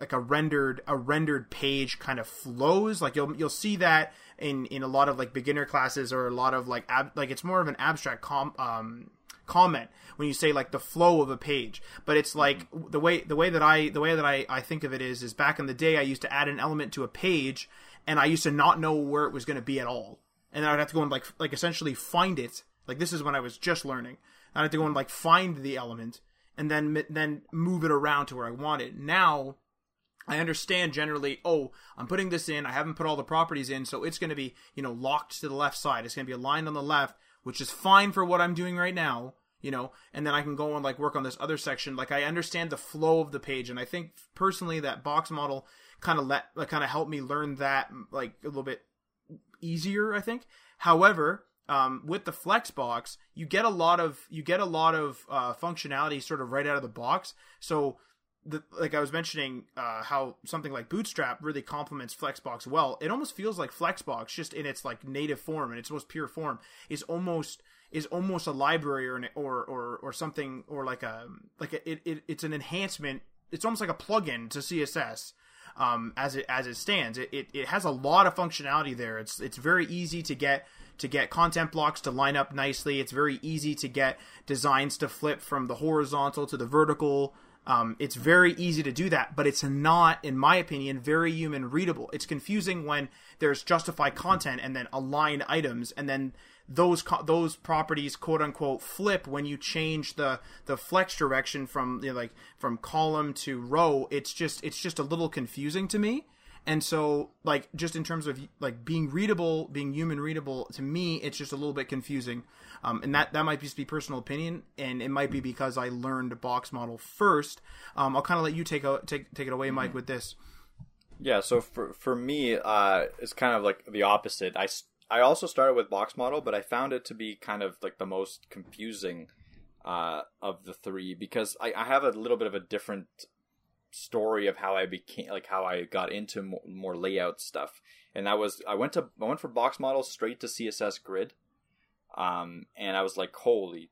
like a rendered a rendered page kind of flows. Like you'll you'll see that in in a lot of like beginner classes or a lot of like ab- like it's more of an abstract com um comment when you say like the flow of a page but it's like the way the way that i the way that i i think of it is is back in the day i used to add an element to a page and i used to not know where it was going to be at all and i'd have to go and like like essentially find it like this is when i was just learning i'd have to go and like find the element and then then move it around to where i want it now I understand generally, oh, I'm putting this in, I haven't put all the properties in, so it's going to be, you know, locked to the left side. It's going to be aligned on the left, which is fine for what I'm doing right now, you know, and then I can go and like work on this other section. Like I understand the flow of the page, and I think personally that box model kind of let, like, kind of helped me learn that like a little bit easier, I think. However, um, with the Flexbox, you get a lot of you get a lot of uh, functionality sort of right out of the box. So the, like I was mentioning, uh, how something like Bootstrap really complements Flexbox well. It almost feels like Flexbox, just in its like native form and its most pure form, is almost is almost a library or an, or, or or something or like a like a, it, it it's an enhancement. It's almost like a plugin to CSS. Um, as it as it stands, it, it, it has a lot of functionality there. It's it's very easy to get to get content blocks to line up nicely. It's very easy to get designs to flip from the horizontal to the vertical Um, it's very easy to do that, but it's not, in my opinion, very human readable. It's confusing when there's justify content and then align items, and then those co- those properties quote unquote flip when you change the the flex direction from you know, like from column to row. It's just it's just a little confusing to me. And so, like, just in terms of like being readable, being human readable, to me, it's just a little bit confusing. Um, and that that might just be personal opinion, and it might be because I learned box model first. Um, I'll kind of let you take a, take take it away, Mike, with this. Yeah. So for for me, uh, it's kind of like the opposite. I I also started with box model, but I found it to be kind of like the most confusing uh, of the three because I, I have a little bit of a different story of how I became like how I got into more, more layout stuff. And that was I went to I went for box model straight to CSS grid. Um and I was like holy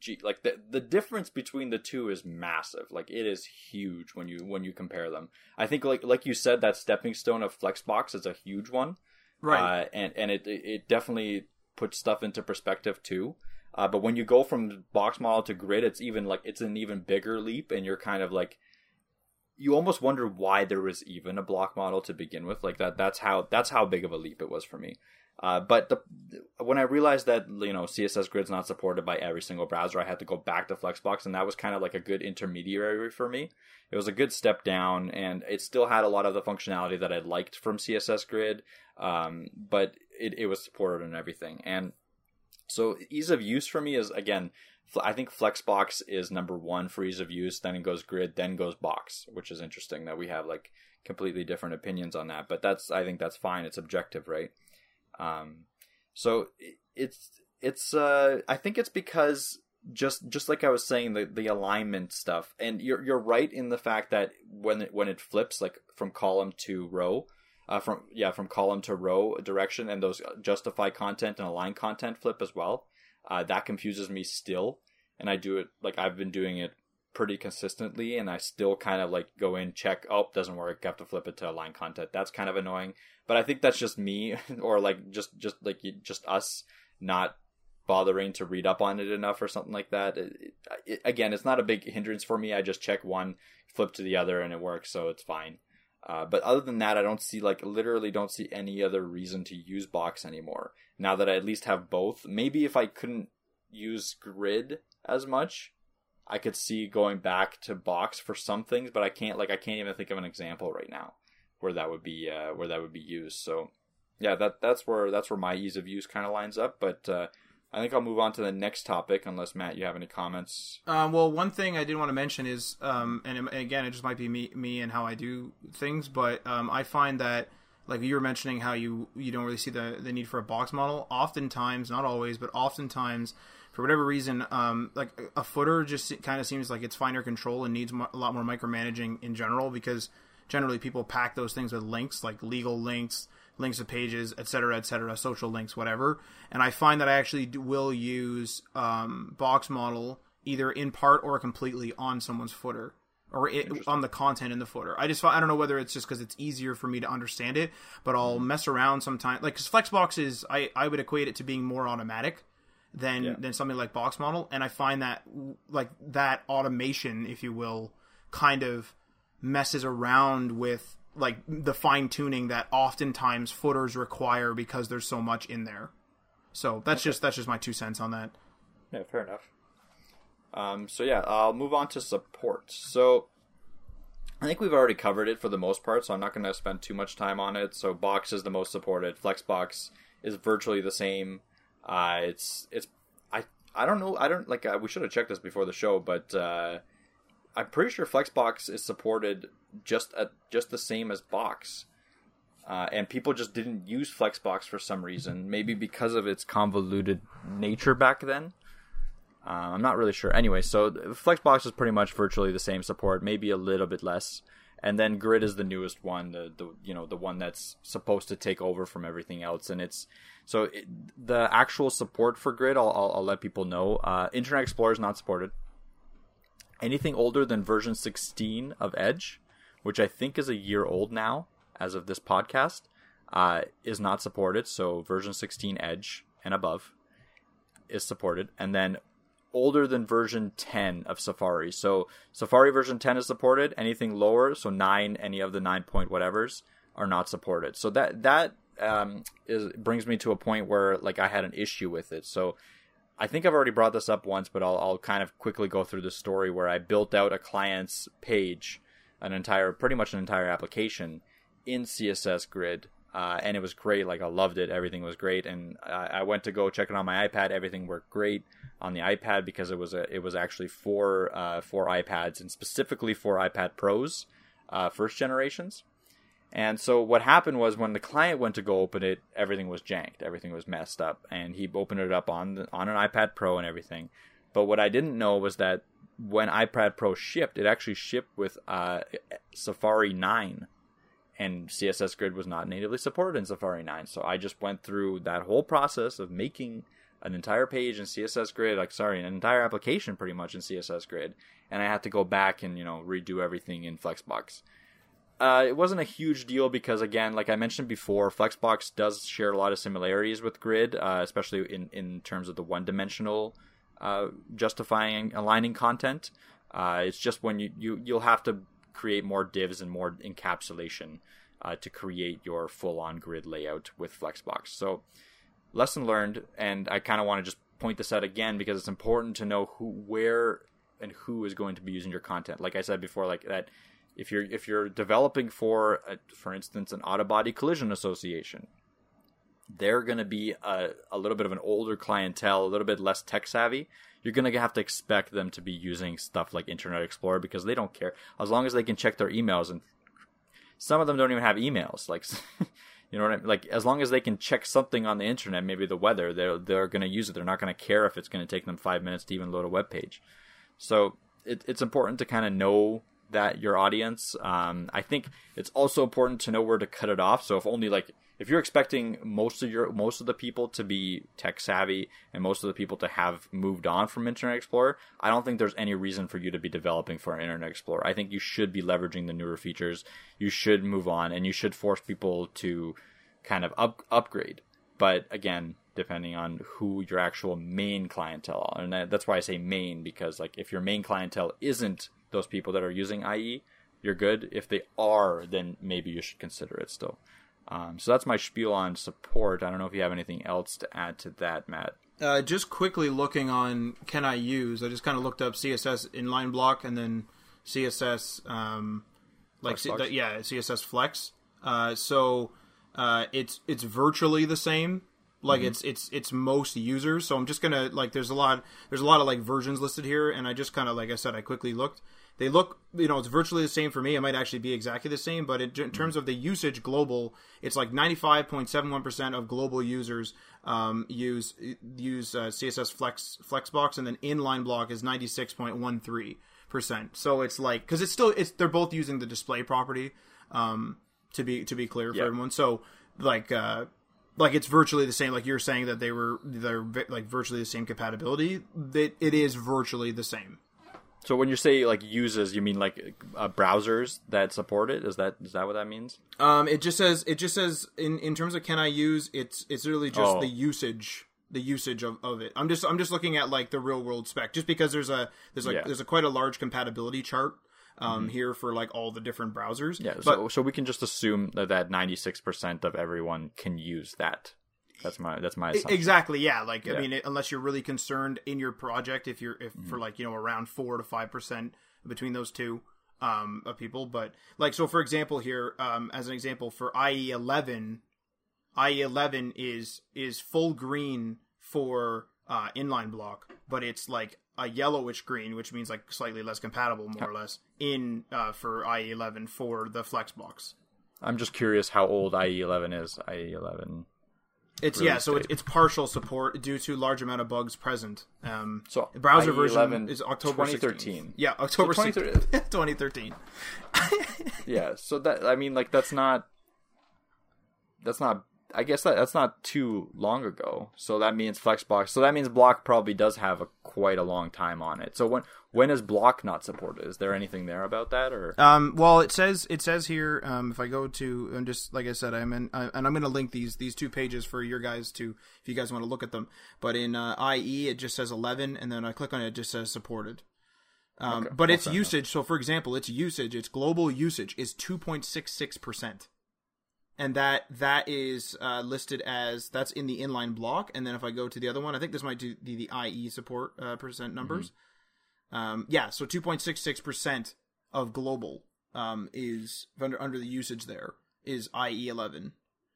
gee like the the difference between the two is massive. Like it is huge when you when you compare them. I think like like you said that stepping stone of Flexbox is a huge one. Right. Uh, and and it it definitely puts stuff into perspective too. Uh, but when you go from box model to grid, it's even like it's an even bigger leap, and you're kind of like you almost wonder why there was even a block model to begin with. Like that, that's how that's how big of a leap it was for me. Uh, but the, when I realized that you know CSS Grid's not supported by every single browser, I had to go back to Flexbox, and that was kind of like a good intermediary for me. It was a good step down, and it still had a lot of the functionality that I liked from CSS Grid, um, but it, it was supported and everything. And so ease of use for me is again I think Flexbox is number one for ease of use. Then it goes Grid, then goes Box, which is interesting that we have like completely different opinions on that. But that's I think that's fine. It's objective, right? Um, so it's it's uh, I think it's because just just like I was saying the the alignment stuff, and you're you're right in the fact that when it when it flips like from column to row. Uh, from yeah, from column to row direction, and those justify content and align content flip as well uh, that confuses me still. And I do it like I've been doing it pretty consistently, and I still kind of like go in, check, oh, doesn't work, I have to flip it to align content. That's kind of annoying, but I think that's just me, or like just just like just us not bothering to read up on it enough or something like that. It, it, again, it's not a big hindrance for me. I just check one, flip to the other, and it works, so it's fine. Uh, but other than that, I don't see like literally don't see any other reason to use Box anymore. Now that I at least have both, maybe if I couldn't use Grid as much, I could see going back to Box for some things. But I can't like I can't even think of an example right now where that would be uh, where that would be used. So yeah, that that's where that's where my ease of use kind of lines up. But uh, I think I'll move on to the next topic, unless Matt, you have any comments. Um, well, one thing I did want to mention is, um, and, again, it just might be me, me and how I do things, but um, I find that, like you were mentioning, how you you don't really see the the need for a box model. Oftentimes, not always, but oftentimes, for whatever reason, um, like a footer just kind of seems like it's finer control and needs a lot more micromanaging in general because generally people pack those things with links, like legal links links to pages, etc., etc., social links, whatever. And I find that I actually will use um, box model either in part or completely on someone's footer or it, on the content in the footer. I just I don't know whether it's just because it's easier for me to understand it, but I'll mm-hmm. mess around sometimes. Like because Flexbox is I I would equate it to being more automatic than yeah. than something like box model, and I find that like that automation, if you will, kind of messes around with like the fine tuning that oftentimes footers require because there's so much in there. So that's okay. just that's just my two cents on that. Yeah, fair enough. Um, so yeah, I'll move on to support. So I think we've already covered it for the most part, so I'm not going to spend too much time on it. So Box is the most supported. Flexbox is virtually the same. Uh, it's it's I I don't know I don't like uh, we should have checked this before the show, but uh, I'm pretty sure Flexbox is supported just at just the same as Box. Uh, and people just didn't use Flexbox for some reason, maybe because of its convoluted nature back then. Uh, I'm not really sure. Anyway, so Flexbox is pretty much virtually the same support, maybe a little bit less. And then Grid is the newest one, the, the you know the one that's supposed to take over from everything else, and it's so it, the actual support for Grid. I'll, I'll, I'll let people know. Uh, Internet Explorer is not supported anything older than version 16 of Edge, which I think is a year old now as of this podcast, uh, is not supported. So version 16 Edge and above is supported. And then older than version 10 of Safari. So Safari version 10 is supported. Anything lower, so 9, any of the 9 point whatevers are not supported. So that that um, is brings me to a point where like I had an issue with it. So I think I've already brought this up once, but I'll, I'll kind of quickly go through the story where I built out a client's page, an entire, pretty much an entire application in CSS Grid, uh, and it was great. Like I loved it, everything was great, and I, I, went to go check it on my iPad. Everything worked great on the iPad because it was a, it was actually for uh, for iPads and specifically for iPad Pros, uh, first generations. And so what happened was when the client went to go open it, everything was janked, everything was messed up, and he opened it up on the, on an iPad Pro and everything. But what I didn't know was that when iPad Pro shipped, it actually shipped with uh, Safari 9, and CSS Grid was not natively supported in Safari 9. So I just went through that whole process of making an entire page in CSS Grid, like sorry, an entire application pretty much in CSS Grid, and I had to go back and you know redo everything in Flexbox. Uh, it wasn't a huge deal because, again, like I mentioned before, Flexbox does share a lot of similarities with Grid, uh, especially in, in terms of the one dimensional uh, justifying aligning content. Uh, it's just when you, you, you'll have to create more divs and more encapsulation uh, to create your full on grid layout with Flexbox. So, lesson learned, and I kind of want to just point this out again because it's important to know who, where, and who is going to be using your content. Like I said before, like that if you're if you're developing for a, for instance an auto body collision association they're going to be a, a little bit of an older clientele a little bit less tech savvy you're to have to expect them to be using stuff like internet explorer because they don't care as long as they can check their emails and some of them don't even have emails like you know what I mean? like as long as they can check something on the internet maybe the weather they're they're to use it they're not to care if it's to take them 5 minutes to even load a web page so it, it's important to kind of know that your audience. Um, I think it's also important to know where to cut it off. So if only like if you're expecting most of your most of the people to be tech savvy and most of the people to have moved on from Internet Explorer, I don't think there's any reason for you to be developing for Internet Explorer. I think you should be leveraging the newer features. You should move on and you should force people to kind of up, upgrade. But again, depending on who your actual main clientele are. And that's why I say main because like if your main clientele isn't those people that are using IE, you're good. If they are, then maybe you should consider it still. Um, so that's my spiel on support. I don't know if you have anything else to add to that, Matt. Uh, just quickly looking on can I use? I just kind of looked up CSS inline block and then CSS um, like C- the, yeah CSS Flex. Uh, so uh, it's it's virtually the same. Like mm-hmm. it's it's it's most users. So I'm just gonna like there's a lot there's a lot of like versions listed here, and I just kind of like I said I quickly looked they look you know it's virtually the same for me. It might actually be exactly the same but in, in terms of the usage global it's like 95.71% of global users um, use use uh, css flex flexbox and then inline block is 96.13% so it's like because it's still it's they're both using the display property um, to be to be clear for yep. everyone. So like uh, like it's virtually the same. Like you're saying that they were they're like virtually the same compatibility that it is virtually the same so when you say like uses, you mean like uh, browsers that support it? Is that is that what that means? Um, it just says it just says in in terms of can I use? It's it's really just oh. the usage the usage of, of it. I'm just I'm just looking at like the real world spec, just because there's a there's like yeah. there's a quite a large compatibility chart um, mm-hmm. here for like all the different browsers. Yeah, but, so so we can just assume that that 96 percent of everyone can use that that's my that's my assumption. exactly yeah. Like yeah. I mean, unless you're really concerned in your project, if you're if mm-hmm. for like you know around four to five percent between those two um, of people, but like so for example here, um, as an example for IE eleven, IE eleven is is full green for uh, inline block, but it's like a yellowish green, which means like slightly less compatible, more or less, in uh, for IE11 for the Flexbox. I'm just curious how old IE11 is. IE11 it's yeah, so it's, it's partial support due to large amount of bugs present. Um, so browser version is October 2013. 16th. Yeah, October so 2013. yeah, so that I mean, like that's not that's not I guess that that's not too long ago. So that means Flexbox. So that means Block probably does have a quite a long time on it. So when when is Block not supported? Is there anything there about that or? Um, well, it says it says here. Um, if I go to and just like I said, I'm in, I, and I'm going to link these these two pages for your guys to if you guys want to look at them. But in uh, IE, it just says 11, and then I click on it, it just says supported. Um, Okay, but I'll its usage. So, for example, its usage, its global usage is 2.66 percent, and that that is uh, listed as that's in the inline block. And then if I go to the other one, I think this might do the, the IE support uh, percent numbers. Um, yeah, so 2.66 percent of global um, is under under the usage there is IE 11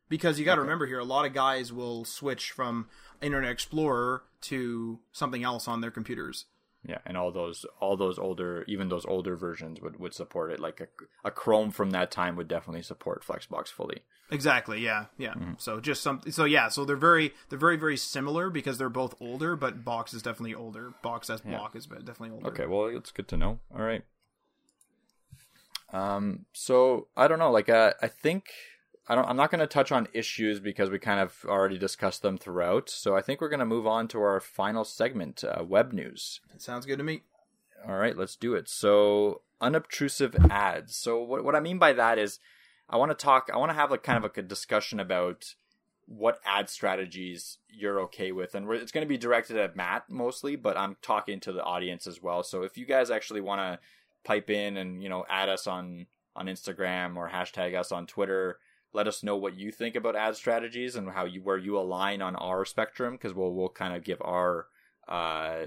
because you got to remember here a lot of guys will switch from Internet Explorer to something else on their computers. Yeah, and all those all those older even those older versions would, would support it. Like a, a Chrome from that time would definitely support Flexbox fully. Exactly. Yeah. Yeah. Mm-hmm. So just some. So yeah. So they're very they're very very similar because they're both older, but Box is definitely older. Box as block is definitely older. Okay, well it's good to know. All right. Um. So I don't know. Like uh, I think I don't. I'm not going to touch on issues because we kind of already discussed them throughout. So I think we're going to move on to our final segment, uh, web news. That sounds good to me. All right, let's do it. So unobtrusive ads. So what what I mean by that is, I want to talk. I want to have like kind of like a discussion about what ad strategies you're okay with, and it's going to be directed at Matt mostly, but I'm talking to the audience as well. So if you guys actually want to pipe in and you know add us on on Instagram or hashtag us on Twitter. Let us know what you think about ad strategies and how you where you align on our spectrum because we'll we'll kind of give our uh,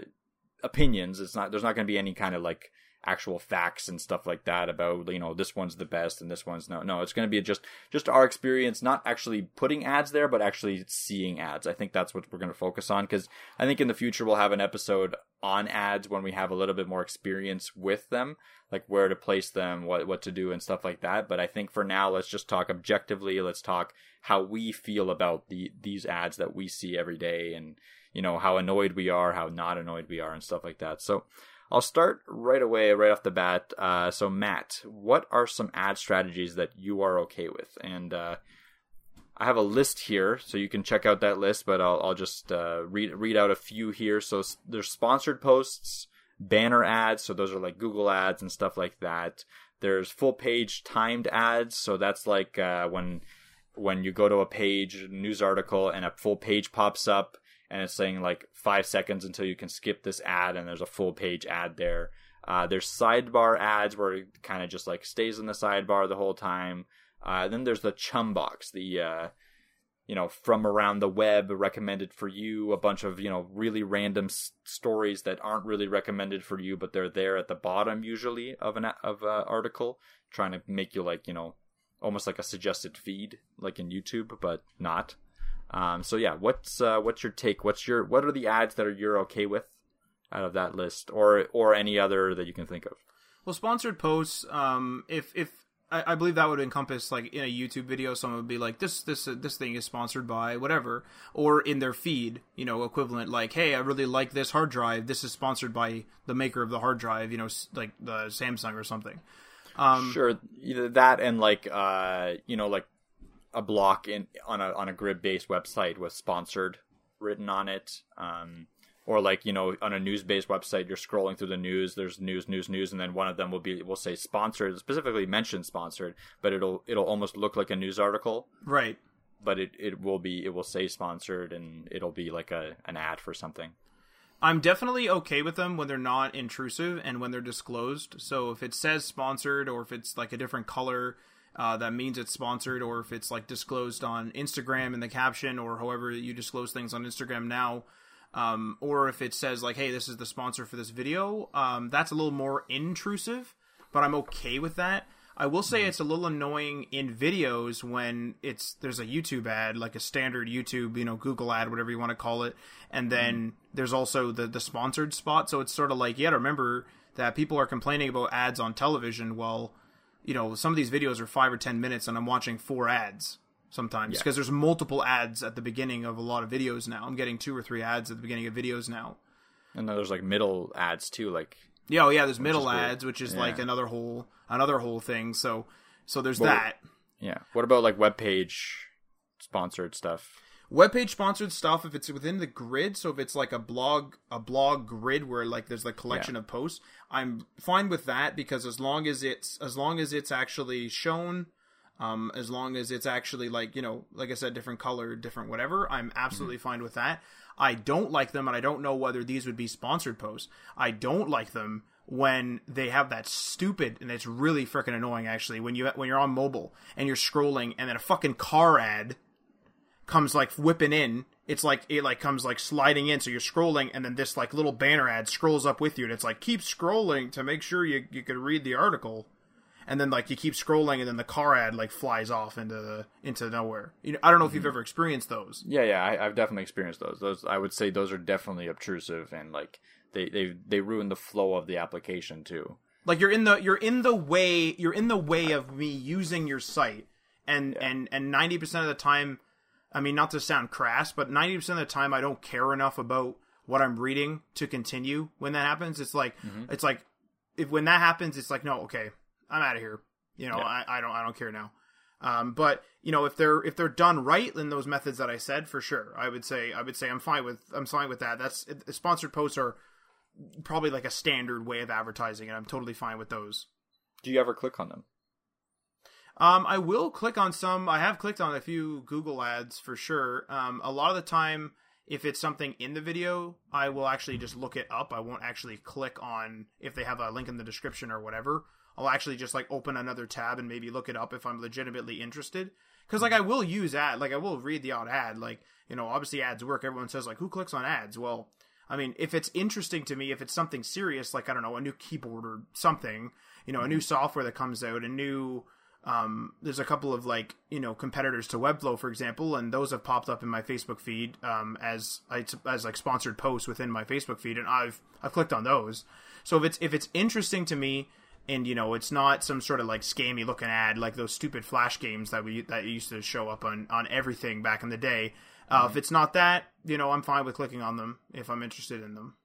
opinions. It's not there's not going to be any kind of like actual facts and stuff like that about you know this one's the best and this one's no no it's going to be just just our experience not actually putting ads there but actually seeing ads. I think that's what we're going to focus on because i think in the future we'll have an episode on ads when we have a little bit more experience with them like where to place them what what to do and stuff like that. But i think for now let's just talk objectively. Let's talk how we feel about the these ads that we see every day and you know how annoyed we are how not annoyed we are and stuff like that. So I'll start right away, right off the bat. Uh, so, Matt, what are some ad strategies that you are okay with? And uh, I have a list here, so you can check out that list. But I'll, I'll just uh, read read out a few here. So, there's sponsored posts, banner ads. So those are like Google ads and stuff like that. There's full page timed ads. So that's like uh, when when you go to a page news article and a full page pops up and it's saying like five seconds until you can skip this ad and there's a full page ad there. Uh, there's sidebar ads where it kind of just like stays in the sidebar the whole time. Uh, then there's the chum box the uh, you know from around the web recommended for you a bunch of you know really random s- stories that aren't really recommended for you but they're there at the bottom usually of an of an article trying to make you like you know almost like a suggested feed like in youtube but not um, so yeah, what's uh, what's your take? What's your what are the ads that are you're okay with out of that list, or or any other that you can think of? Well, sponsored posts. Um, if if I, I believe that would encompass like in a YouTube video, someone would be like, "This this uh, this thing is sponsored by whatever," or in their feed, you know, equivalent like, "Hey, I really like this hard drive. This is sponsored by the maker of the hard drive, you know, like the Samsung or something." Um, Sure, either that and like uh, you know, like a block in on a on a grid based website with sponsored written on it. Um, or like you know on a news based website you're scrolling through the news there's news news news and then one of them will be will say sponsored specifically mention sponsored but it'll it'll almost look like a news article Right. but it, it will be it will say sponsored and it'll be like a an ad for something I'm definitely okay with them when they're not intrusive and when they're disclosed. So if it says sponsored or if it's like a different color, uh, that means it's sponsored, or if it's like disclosed on Instagram in the caption or however you disclose things on Instagram now, um, or if it says like, "Hey, this is the sponsor for this video," um, that's a little more intrusive, but I'm okay with that. I will say it's a little annoying in videos when it's there's a YouTube ad, like a standard YouTube, you know, Google ad, whatever you want to call it, and then there's also the the sponsored spot. So it's sort of like you got to remember that people are complaining about ads on television. Well, you know, some of these videos are five or ten minutes, and I'm watching four ads sometimes because there's multiple ads at the beginning of a lot of videos now. I'm getting two or three ads at the beginning of videos now. and then there's like middle ads too like Yeah, oh yeah, there's middle is weird. ads, which is Yeah. like another whole another whole thing. So so there's that. yeah what about like web page sponsored stuff. Web page sponsored stuff if it's within the grid. So if it's like a blog a blog grid where like there's like collection of posts i'm fine with that because as long as it's as long as it's actually shown um as long as it's actually like you know like i said different color different whatever i'm absolutely Mm-hmm. fine with that. I don't like them and i don't know whether these would be sponsored posts. I don't like them when they have that stupid and it's really freaking annoying actually when you when you're on mobile and you're scrolling and then a fucking car ad comes like whipping in. It's like it like comes like sliding in, so you're scrolling, and then this like little banner ad scrolls up with you, and it's like keep scrolling to make sure you you can read the article, and then like you keep scrolling, and then the car ad like flies off into the into nowhere. You know, I don't know if you've mm-hmm. ever experienced those. Yeah, yeah, I, I've definitely experienced those. Those I would say those are definitely obtrusive and like they they they ruin the flow of the application too. Like you're in the you're in the way you're in the way of me using your site, and and and ninety percent of the time, I mean not to sound crass, but ninety percent of the time I don't care enough about what I'm reading to continue when that happens. It's like it's like if when that happens, it's like no, okay, I'm out of here. You know, Yeah. I, I don't I don't care now. Um, but you know, if they're if they're done right in those methods that I said, for sure, I would say I would say I'm fine with I'm fine with that. That's sponsored posts are probably like a standard way of advertising, and I'm totally fine with those. Do you ever click on them? Um, I will click on some. I have clicked on a few Google ads for sure. Um, a lot of the time, if it's something in the video, I will actually just look it up. I won't actually click on if they have a link in the description or whatever. I'll actually just like open another tab and maybe look it up if I'm legitimately interested. Because like I will use ad, like I will read the odd ad. Like you know, obviously ads work. Everyone says like, who clicks on ads? Well, I mean, if it's interesting to me, if it's something serious, like I don't know, a new keyboard or something, you know, a new software that comes out, a new um, there's a couple of like you know competitors to Webflow, for example, and those have popped up in my Facebook feed um, as as like sponsored posts within my Facebook feed, and I've I've clicked on those. So if it's if it's interesting to me, and you know it's not some sort of like scammy looking ad like those stupid flash games that we that used to show up on on everything back in the day. Uh, If it's not that, you know, I'm fine with clicking on them if I'm interested in them.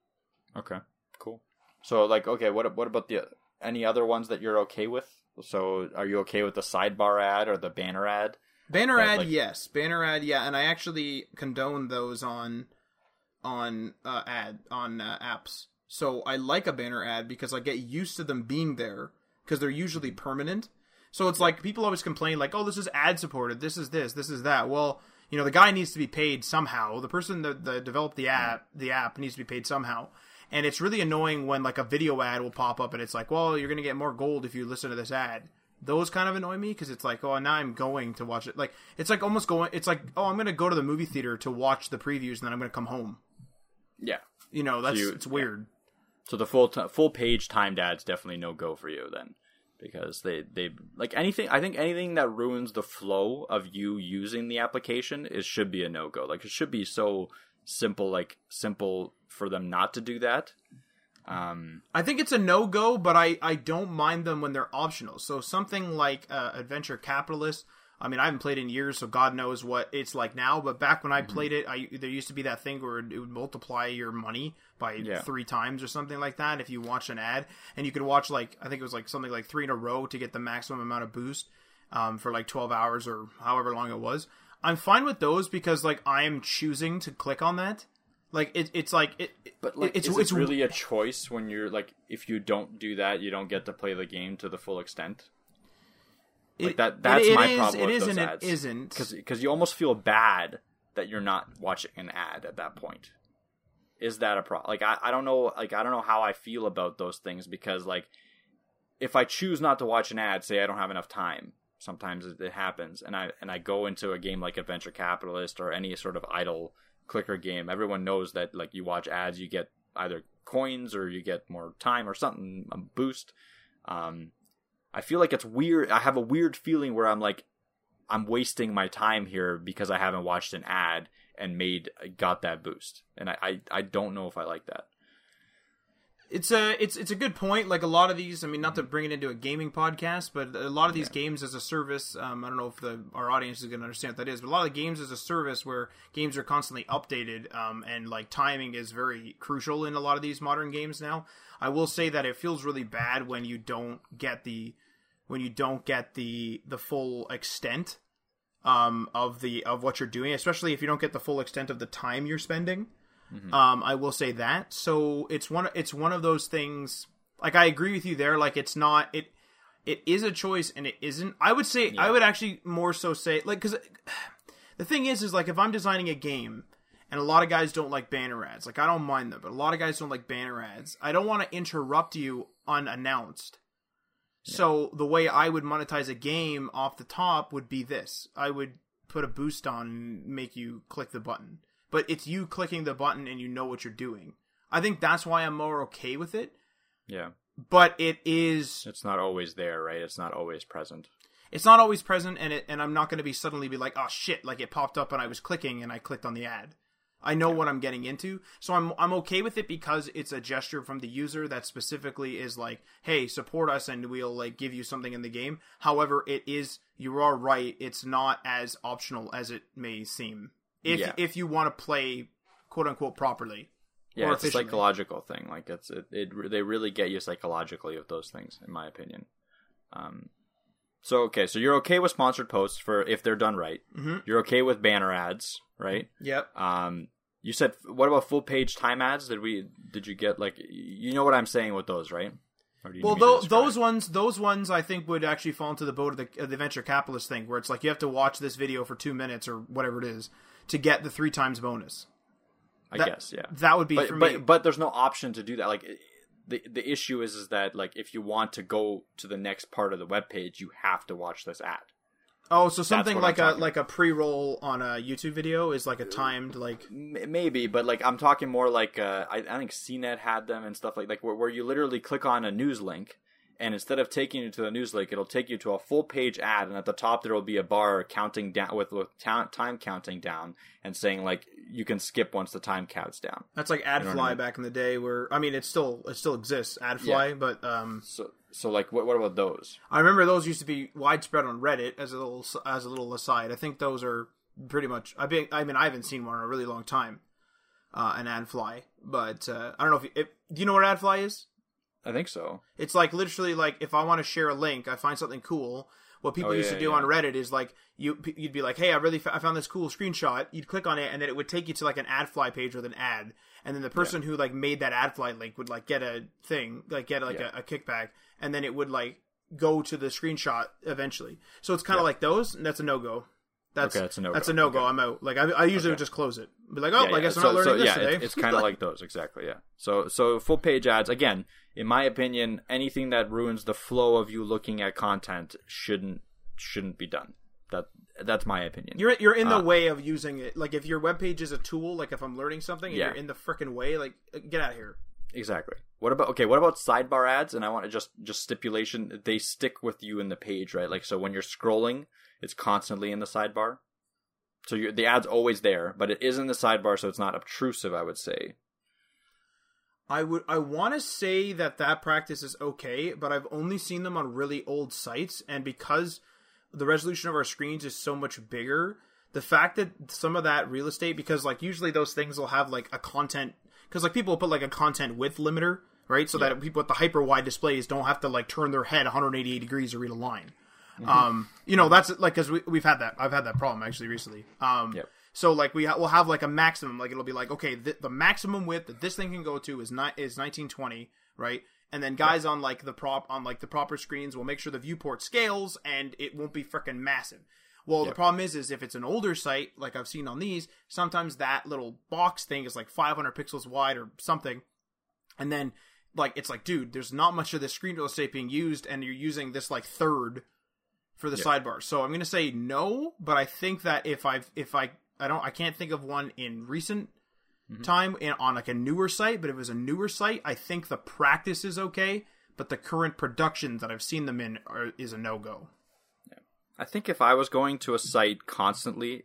Okay, cool. So like, okay, what what about the any other ones that you're okay with? So are you okay with the sidebar ad or the banner ad? Banner That, ad, like- yes. Banner ad, yeah, and I actually condone those on on uh, ad on uh, apps. So I like a banner ad because I get used to them being there because they're usually permanent. So it's like people always complain like, "Oh, this is ad supported. This is this. This is that." Well, you know, the guy needs to be paid somehow. The person that, that developed the app, the app needs to be paid somehow. And it's really annoying when like a video ad will pop up and it's like, "Well, you're going to get more gold if you listen to this ad." Those kind of annoy me because it's like, "Oh, now I'm going to watch it." Like it's like almost going it's like, "Oh, I'm going to go to the movie theater to watch the previews and then I'm going to come home." Yeah. You know, that's you- it's weird. So the full t- full page timed ads definitely no go for you then, because they they like anything. I think anything that ruins the flow of you using the application is should be a no go. Like it should be so simple, like simple for them not to do that. Um, I think it's a no go, but I, I don't mind them when they're optional. So something like uh, Adventure Capitalist. I mean, I haven't played in years, so God knows what it's like now. But back when I played it, I there used to be that thing where it would multiply your money by Yeah. three times or something like that if you watch an ad, and you could watch like I think it was like something like three in a row to get the maximum amount of boost um, for like twelve hours or however long it was. I'm fine with those because like I am choosing to click on that. Like it, it's like it, but like, it's is it's it really a choice when you're like, if you don't do that, you don't get to play the game to the full extent? Like it- that. That's my is- problem It with is those and ads. it isn't. because you almost feel bad that you're not watching an ad at that point. Is that a problem? Like I, I don't know like I don't know how I feel about those things because like if I choose not to watch an ad, say I don't have enough time, sometimes it, happens, and I and I go into a game like Adventure Capitalist or any sort of idle clicker game. Everyone knows that like you watch ads, you get either coins or you get more time or something a boost. Um, I feel like it's weird. I have a weird feeling where I'm like, I'm wasting my time here because I haven't watched an ad and made got that boost, and I I, I don't know if I like that. It's a it's it's a good point. Like a lot of these, I mean, not to bring it into a gaming podcast, but a lot of these games as a service. Um, I don't know if the our audience is going to understand what that is, but a lot of the games as a service where games are constantly updated, um, and like timing is very crucial in a lot of these modern games now. I will say that it feels really bad when you don't get the when you don't get the the full extent um, of the of what you're doing, especially if you don't get the full extent of the time you're spending. Um, I will say that. So it's one it's one of those things. Like I agree with you there. Like it's not it it is a choice and it isn't. I would say I would actually more so say like because the thing is is like if I'm designing a game and a lot of guys don't like banner ads. Like I don't mind them, but a lot of guys don't like banner ads. I don't want to interrupt you unannounced. So the way I would monetize a game off the top would be this. I would put a boost on and make you click the button. But it's you clicking the button and you know what you're doing. I think that's why I'm more okay with it. Yeah. But it is It's not always there, right? It's not always present. it's not always present and it and I'm not going to be suddenly be like, "Oh shit, like it popped up and I was clicking and I clicked on the ad." I know what I'm getting into. So I'm I'm okay with it because it's a gesture from the user that specifically is like, "Hey, support us and we'll like give you something in the game." However, it is you are right, it's not as optional as it may seem. If Yeah. if you want to play quote unquote properly. Yeah, it's a psychological thing. Like it's it, it they really get you psychologically with those things, in my opinion. Um, so okay, so you're okay with sponsored posts for if they're done right. Mhm. You're okay with banner ads, right? Yep. Um, you said what about full page time ads? Did we did you get like you know what I'm saying with those, right? Or do you Well, those, those ones, those ones, I think would actually fall into the boat of the, of the venture capitalist thing, where it's like you have to watch this video for two minutes or whatever it is to get the three times bonus. I that- guess, yeah. That would be But for but me. but there's no option to do that. Like the the issue is is that like if you want to go to the next part of the web page, you have to watch this ad. oh, so something like a talking like a pre roll on a YouTube video is like a timed like. Maybe, but like I'm talking more like uh, I, I think CNET had them and stuff like like where, where you literally click on a news link, and instead of taking you to the news link, it'll take you to a full page ad, and at the top there will be a bar counting down with with ta- time counting down and saying like you can skip once the time counts down. That's like AdFly know I mean? back in the day, where I mean, it still it still exists, AdFly, but um, So so like what what about those? I remember those used to be widespread on Reddit as a little as a little aside. I think those are pretty much. I mean, I mean, I haven't seen one in a really long time, uh, an AdFly, but uh, I don't know if, you, if do you know what AdFly is? I think so. It's like literally like if I want to share a link, I find something cool. What people Oh, used yeah, to do yeah. on Reddit is like you you'd be like, "Hey, I really fa- I found this cool screenshot." You'd click on it, and then it would take you to like an AdFly page with an ad, and then the person who like made that AdFly link would like get a thing, like get like Yeah. a, a kickback, and then it would like go to the screenshot eventually. So it's kind of like those. And that's a no go. That's Okay, that's a no-go. That's a no go. Okay. I'm out. Like I, I usually would just close it. Be like, oh, Yeah, I yeah. guess I'm so, not learning so, this yeah, today. It's, it's kind of like those, exactly. Yeah. So, so full page ads again. In my opinion, anything that ruins the flow of you looking at content shouldn't shouldn't be done. That that's my opinion. You're you're in the Uh, way of using it. Like if your web page is a tool, like if I'm learning something and Yeah. you're in the freaking way, like get out of here. Exactly. What about okay? What about sidebar ads? And I want to just just stipulation they stick with you in the page, right? Like so when you're scrolling, it's constantly in the sidebar. So you're, the ad's always there, but it is in the sidebar, so it's not obtrusive. I would say. I would I want to say that that practice is okay, but I've only seen them on really old sites, and because the resolution of our screens is so much bigger, the fact that some of that real estate, because like usually those things will have like a content, because like people will put like a content width limiter, right, so that people with the hyper wide displays don't have to like turn their head 188 degrees to read a line. Um, you know that's like because we, we've had that I've had that problem actually recently. Um, Yep. So like we ha- we'll have like a maximum, like it'll be like okay, th- the maximum width that this thing can go to is ni- is 1920, right? And then guys on like the prop on like the proper screens will make sure the viewport scales and it won't be freaking massive. Well, the problem is, is if it's an older site, like I've seen on these, sometimes that little box thing is like 500 pixels wide or something, and then like it's like, dude, there's not much of the screen real estate being used, and you're using this like third for the sidebar. So I'm gonna say no, but I think that if I if I I don't I can't think of one in recent mm-hmm. time in, on like a newer site, but if it was a newer site, I think the practice is okay, but the current production that I've seen them in are, is a no go. I think if I was going to a site constantly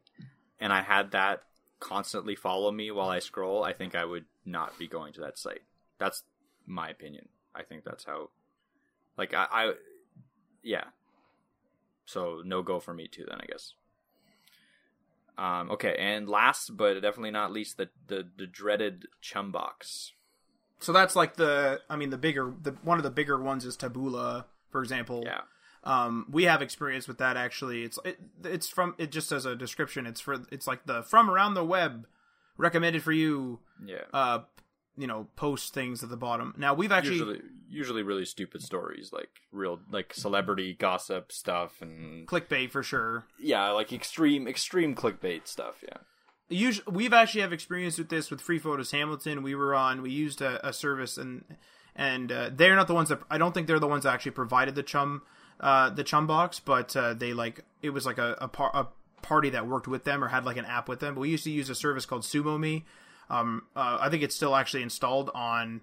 and I had that constantly follow me while I scroll, I think I would not be going to that site. That's my opinion. I think that's how like I, I yeah. So no go for me too then I guess. Um okay, and last but definitely not least the the, the dreaded chum box. So that's like the I mean the bigger the one of the bigger ones is Taboola, for example. Yeah. Um, we have experience with that actually. It's it, it's from it just as a description. It's for it's like the from around the web recommended for you. Yeah. Uh, you know, post things at the bottom. Now we've actually usually usually really stupid stories like real like celebrity gossip stuff and clickbait for sure. yeah like extreme extreme clickbait stuff yeah Usually, we've actually have experience with this with Free Photos Hamilton. We were on, we used a, a service, and and uh, they're not the ones that I don't think they're the ones that actually provided the chum, uh, the chum box, but uh, they like it was like a a, par- a party that worked with them or had like an app with them. But we used to use a service called SumoMe. Um, uh, I think it's still actually installed on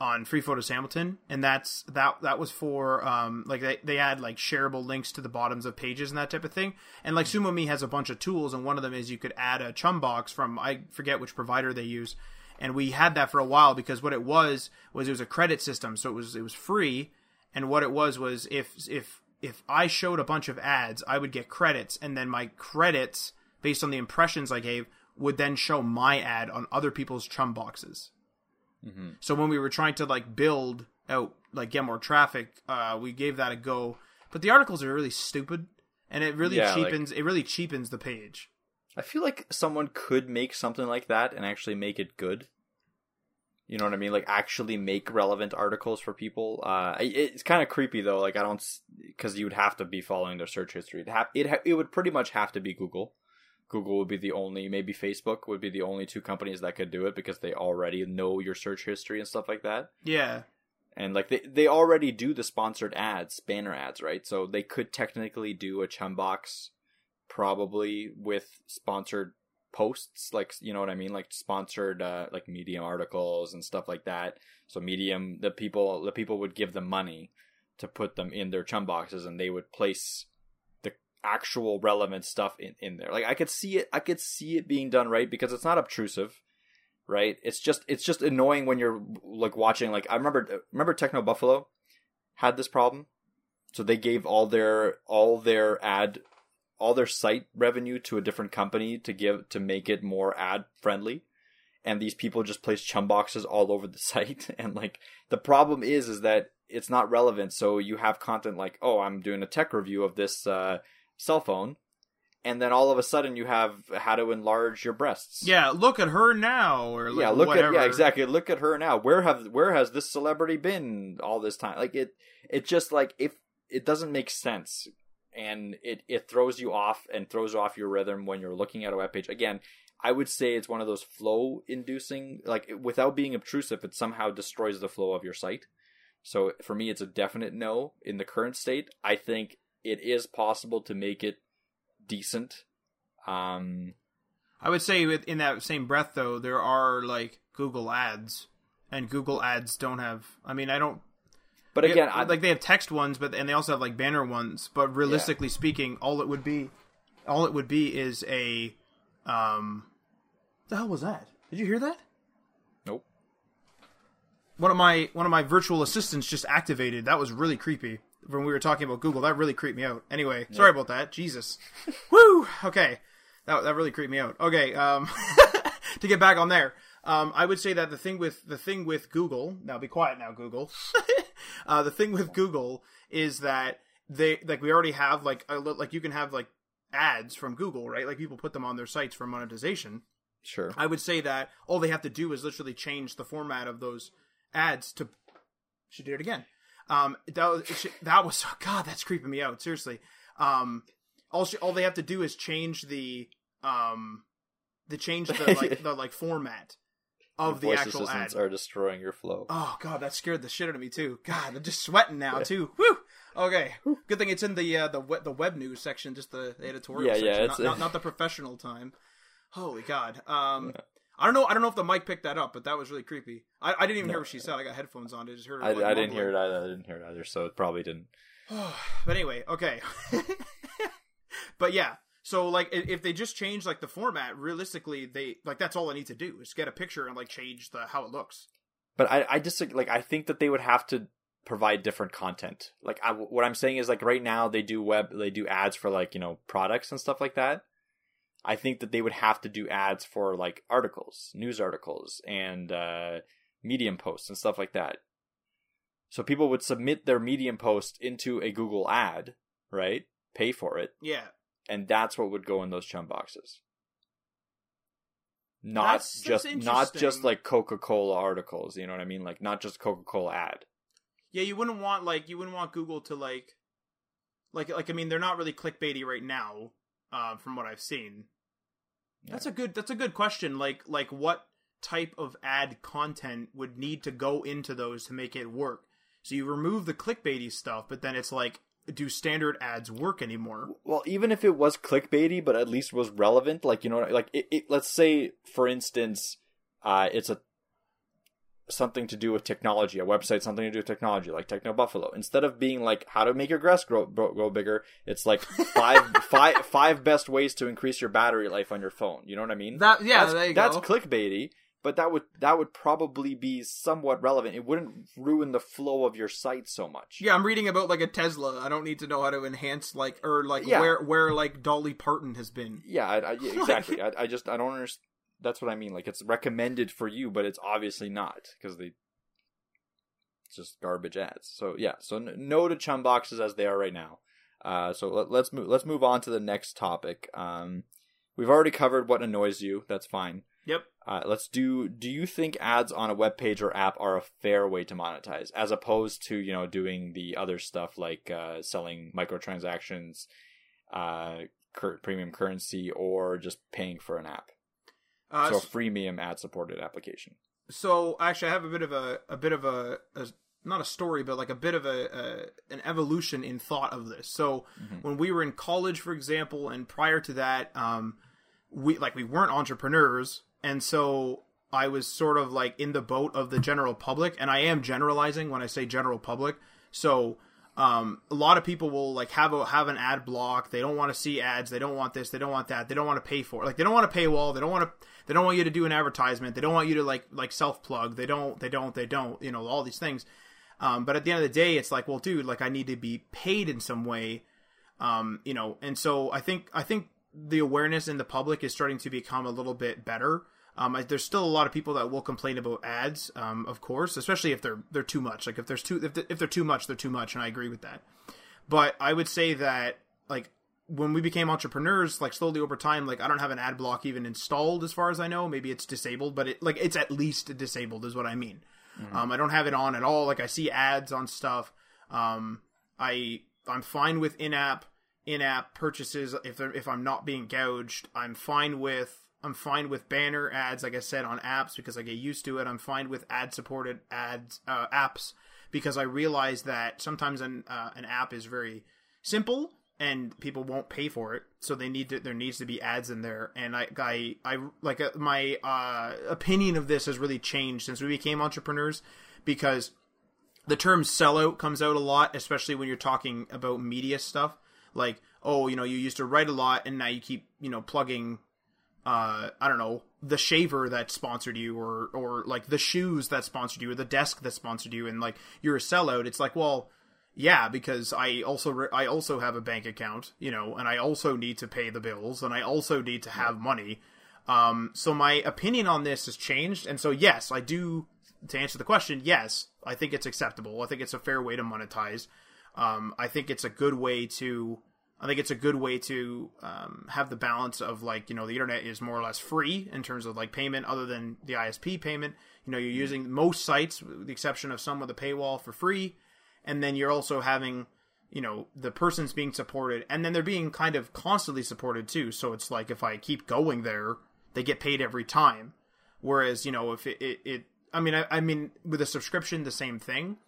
on Free Photos Hamilton, and that's that that was for um like they they add like shareable links to the bottoms of pages and that type of thing. And like SumoMe has a bunch of tools, and one of them is you could add a chum box from I forget which provider they use, and we had that for a while because what it was was it was a credit system, so it was it was free, and what it was was if if if I showed a bunch of ads, I would get credits, and then my credits based on the impressions I gave would then show my ad on other people's chum boxes. So when we were trying to like build out like get more traffic, uh, we gave that a go. But the articles are really stupid, and it really Yeah, like- cheapens it really cheapens the page. I feel like someone could make something like that and actually make it good. You know what I mean? Like actually make relevant articles for people. Uh, it's kind of creepy though. Like I don't, because you would have to be following their search history. It ha- it ha- it would pretty much have to be Google. Google would be the only, maybe Facebook would be the only two companies that could do it because they already know your search history and stuff like that. Yeah, And like they they already do the sponsored ads, banner ads, right? So they could technically do a chum box probably with sponsored posts like you know what i mean like sponsored uh like medium articles and stuff like that so medium the people the people would give them money to put them in their chum boxes and they would place actual relevant stuff in in there. Like i could see it i could see it being done right because it's not obtrusive right? It's just it's just annoying when you're like watching like i remember remember TechnoBuffalo had this problem? So they gave all their all their ad all their site revenue to a different company to give to make it more ad friendly. And these people just place chum boxes all over the site. And like the problem is is that it's not relevant. So you have content like oh i'm doing a tech review of this uh, cell phone and then all of a sudden you have how to enlarge your breasts. Yeah. Look at her now, or yeah look whatever. at yeah exactly. Look at her now. Where have where has this celebrity been all this time? Like it it just like if it doesn't make sense and it it throws you off and throws off your rhythm when you're looking at a web page. Again i would say it's one of those flow inducing like without being obtrusive it somehow destroys the flow of your site. So for me it's a definite no in the current state. I think it is possible to make it decent um I would say in that same breath though, there are like Google ads, and Google ads don't have. I mean, I don't. but again Yeah, I, like they have text ones, but and they also have like banner ones. But realistically speaking, all it would be, all it would be is a, um, the hell was that? Did you hear that? nope One of my one of my virtual assistants just activated. That was really creepy. When we were talking about Google, that really creeped me out. Anyway, sorry about that. Jesus. Woo. Okay, that that really creeped me out. Okay, um, to get back on there, um, I would say that the thing with the thing with Google. Now, be quiet now, Google. uh, the thing with Google is that they like we already have like a, like you can have like ads from Google, right? Like people put them on their sites for monetization. sure I would say that all they have to do is literally change the format of those ads to. She did it again. Um, that was should- that was oh God. That's creeping me out. Seriously. Um, all she, all they have to do is change the um, the change the like the like format of the actual ad. assistants are destroying your flow. Oh god, that scared the shit out of me too. God, I'm just sweating now too. Woo. Okay, good thing it's in the uh, the web, the web news section, just the, editorial Yeah, section, yeah, not, not not the professional time. Holy God. Um, I don't know. I don't know if the mic picked that up, but that was really creepy. I, I didn't even hear what she said. I got headphones on. I just heard. Her, I, like, I didn't hear it either. I didn't hear it either, so it probably didn't. But anyway, okay. but yeah, so like if they just change like the format, realistically, they like that's all I need to do is get a picture and like change the how it looks. But I, I just like I think that they would have to provide different content. Like I, what I'm saying is like right now they do web, they do ads for like you know products and stuff like that. I think that they would have to do ads for like articles, news articles, and uh, medium posts and stuff like that. So people would submit their Medium post into a Google ad, right? Pay for it, Yeah. and that's what would go in those chum boxes. Not That's- that's just not just like Coca-Cola articles, you know what I mean? Like not just Coca-Cola ad. Yeah, you wouldn't want like you wouldn't want Google to like like like I mean they're not really clickbaity right now, uh, from what I've seen. That's a good that's a good question. Like like what type of ad content would need to go into those to make it work? So you remove the clickbaity stuff, but then it's like do standard ads work anymore? Well, even if it was clickbaity, but at least was relevant, like you know, like it, it, let's say, for instance, uh, it's a something to do with technology, a website something to do with technology, like TechnoBuffalo. Instead of being like how to make your grass grow grow, grow bigger, it's like five five five best ways to increase your battery life on your phone. You know what I mean? That yeah, that's, there you that's clickbaity, but that would that would probably be somewhat relevant. It wouldn't ruin the flow of your site so much. yeah, I'm reading about like a Tesla. I don't need to know how to enhance like or like Yeah. where where like Dolly Parton has been. Yeah, I, I, yeah, exactly. I, I just I don't understand. That's what I mean. Like it's recommended for you, but it's obviously not because they it's just garbage ads. So yeah, so n- no to chum boxes as they are right now. Uh, so let, let's move let's move on to the next topic. Um, we've already covered what annoys you. That's fine. Yep. Uh, let's do. Do you think ads on a web page or app are a fair way to monetize, as opposed to you know doing the other stuff like uh, selling microtransactions, uh, cur- premium currency, or just paying for an app? Uh, so a freemium ad supported application. so actually i have a bit of a a bit of a, a not a story but like a bit of a, a an evolution in thought of this so Mhm. when we were in college for example and prior to that um we like we weren't entrepreneurs and so i was sort of like in the boat of the general public and i am generalizing when i say general public so um, a lot of people will like have a have an ad block. They don't want to see ads. They don't want this. They don't want that. They don't want to pay for it. Like they don't want to paywall. They don't want to. They don't want you to do an advertisement. They don't want you to like like self plug. They don't. They don't. They don't. You know all these things. Um, but at the end of the day, it's like, well, dude, like I need to be paid in some way. Um, you know, and so I think I think the awareness in the public is starting to become a little bit better. Um, I, there's still a lot of people that will complain about ads, um, of course, especially if they're they're too much. Like if there's too if, if they're too much, they're too much, and I agree with that. But I would say that like when we became entrepreneurs, like slowly over time, like I don't have an ad block even installed as far as I know. Maybe it's disabled, but it like it's at least disabled is what I mean. Um, I don't have it on at all. Like I see ads on stuff. Um, I I'm fine with in-app in-app purchases if they're, if I'm not being gouged. I'm fine with I'm fine with banner ads, like I said, on apps because I get used to it. I'm fine with ad-supported ads uh, apps because I realize that sometimes an uh, an app is very simple and people won't pay for it, so they need to there needs to be ads in there. And I I, I like uh, my uh, opinion of this has really changed since we became entrepreneurs because the term sellout comes out a lot, especially when you're talking about media stuff. Like, oh, you know, you used to write a lot and now you keep, you know, plugging uh I don't know, the shaver that sponsored you or or like the shoes that sponsored you or the desk that sponsored you and like you're a sellout. It's like, well, yeah, because I also re- I also have a bank account, you know, and I also need to pay the bills and I also need to have money. Um, so my opinion on this has changed, and so yes, I do. To answer the question, yes, I think it's acceptable. I think it's a fair way to monetize. Um, I think it's a good way to. I think it's a good way to um, have the balance of like you know the internet is more or less free in terms of like payment, other than the ISP payment. You know, you're using most sites, with the exception of some with a paywall, for free, and then you're also having you know the person's being supported and then they're being kind of constantly supported too. So it's like if i keep going there they get paid every time. Whereas you know if it, it, it i mean I, I mean with a subscription the same thing.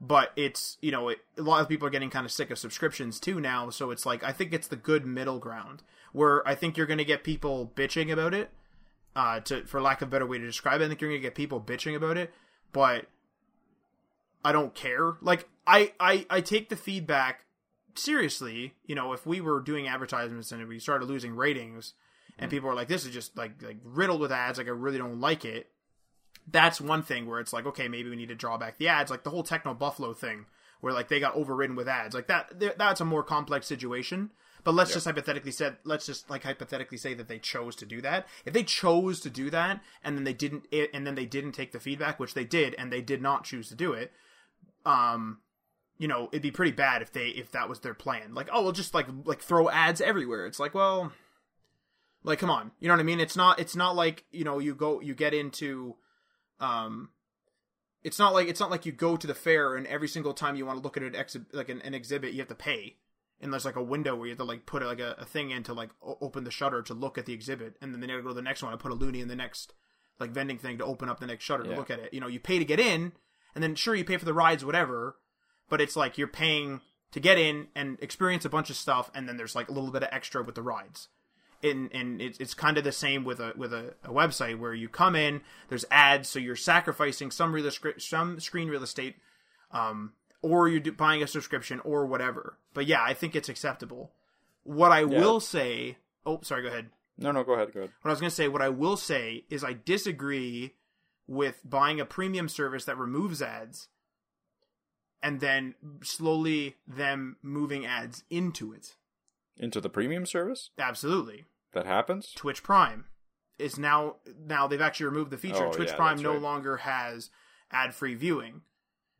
But it's you know it, a lot of people are getting kind of sick of subscriptions too now. So it's like i think it's the good middle ground where i think you're going to get people bitching about it uh to for lack of a better way to describe it i think you're going to get people bitching about it. But I don't care. Like I, I I take the feedback seriously. You know, if we were doing advertisements and we started losing ratings, and mm-hmm. people are like, "This is just like like riddled with ads. Like I really don't like it." That's one thing where it's like, okay, maybe we need to draw back the ads. Like the whole TechnoBuffalo thing, where like they got overridden with ads. Like that. That's a more complex situation. But let's just hypothetically said, let's just like hypothetically say that they chose to do that. If they chose to do that and then they didn't, eh, and then they didn't take the feedback, which they did, and they did not choose to do it, um, you know, it'd be pretty bad if they if that was their plan. Like, oh, we'll just like like throw ads everywhere. It's like, well, like come on, you know what I mean? It's not it's not like you know you go you get into, um, it's not like it's not like you go to the fair and every single time you want to look at an exhibit like an, an exhibit you have to pay and there's like a window where you have to like put like a, a thing in to like o- open the shutter to look at the exhibit and then they never go to the next one and put a loony in the next like vending thing to open up the next shutter Yeah. to look at it you know you pay to get in and then sure you pay for the rides whatever but it's like you're paying to get in and experience a bunch of stuff and then there's like a little bit of extra with the rides. And and it's, it's kind of the same with a with a, a website where you come in there's ads so you're sacrificing some real estate some screen real estate um or you're do- buying a subscription or whatever. But yeah i think it's acceptable. What i will say oh sorry go ahead. No, no, go ahead, go ahead. what i was going to say what i will say is i disagree with buying a premium service that removes ads and then slowly them moving ads into it Into the premium service? absolutely That happens? Twitch Prime is now now they've actually removed the feature. Oh, Twitch yeah, Prime no right. longer has ad free viewing.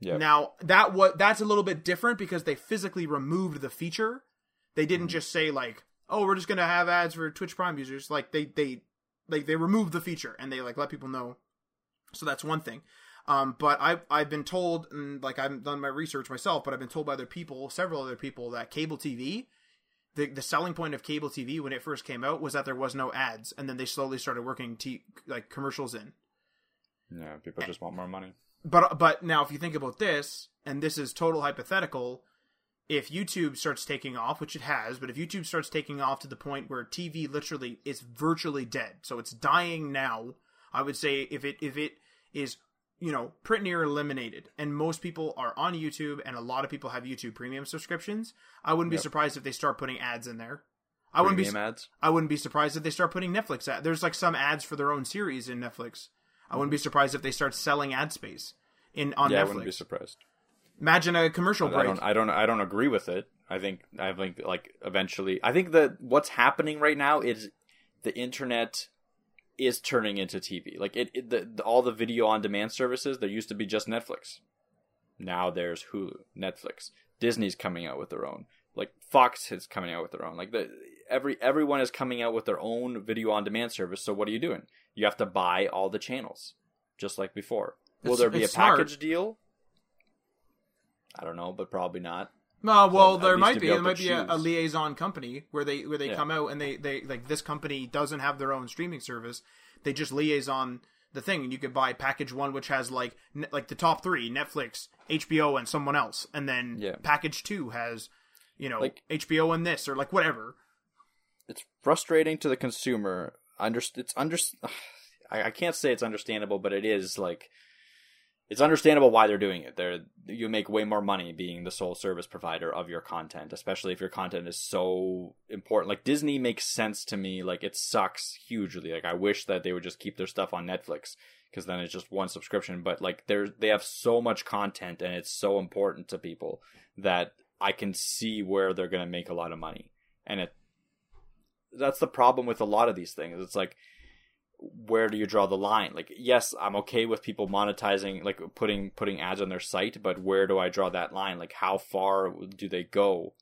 Yeah. Now that what that's a little bit different because they physically removed the feature. They didn't Mm-hmm. just say like, "Oh, we're just gonna have ads for Twitch Prime users." Like they they like they removed the feature and they like let people know. So that's one thing. Um, but I've I've been told, and like I've done my research myself, but I've been told by other people, several other people, that cable TV, the the selling point of cable TV when it first came out was that there was no ads, and then they slowly started working t- like commercials in. Yeah, people just want more money. But but now if you think about this, and this is total hypothetical, if YouTube starts taking off, which it has, but if YouTube starts taking off to the point where TV literally is virtually dead, so it's dying now, I would say if it if it is you know pretty near eliminated, and most people are on YouTube, and a lot of people have YouTube Premium subscriptions, I wouldn't be surprised if they start putting ads in there. I wouldn't be Premium ads? I wouldn't be surprised if they start putting Netflix ads. There's like some ads for their own series in Netflix. I wouldn't be mm-hmm. surprised if they start selling ad space in on Netflix. yeah, I wouldn't be surprised. Imagine a commercial I break. don't, I don't, I don't agree with it. I think, I think, like eventually, I think that what's happening right now is the internet is turning into TV. Like it, it the, the, all the video on demand services. There used to be just Netflix. Now there's Hulu, Netflix, Disney's coming out with their own. Like Fox is coming out with their own. Like the every everyone is coming out with their own video on demand service. So what are you doing? You have to buy all the channels, just like before. Will It's- there be a smart. package deal? I don't know, but probably not. Uh, well, at there might be there might be a, a liaison company where they where they Yeah. come out and they they like this company doesn't have their own streaming service. They just liaison the thing, and you could buy package one, which has like ne- like the top three: Netflix, HBO, and someone else, and then Yeah. package two has you know Like- HBO and this or like whatever. it's frustrating to the consumer. Under it's under I, I can't say it's understandable, but it is like it's understandable why they're doing it. They're you make way more money being the sole service provider of your content, especially if your content is so important. Like Disney makes sense to me. Like it sucks hugely. Like I wish that they would just keep their stuff on Netflix because then it's just one subscription. But like they're they have so much content and it's so important to people that I can see where they're gonna make a lot of money. And it that's the problem with a lot of these things. It's like where do you draw the line? Like, yes, I'm okay with people monetizing, like putting putting ads on their site, but where do I draw that line? Like, how far do they go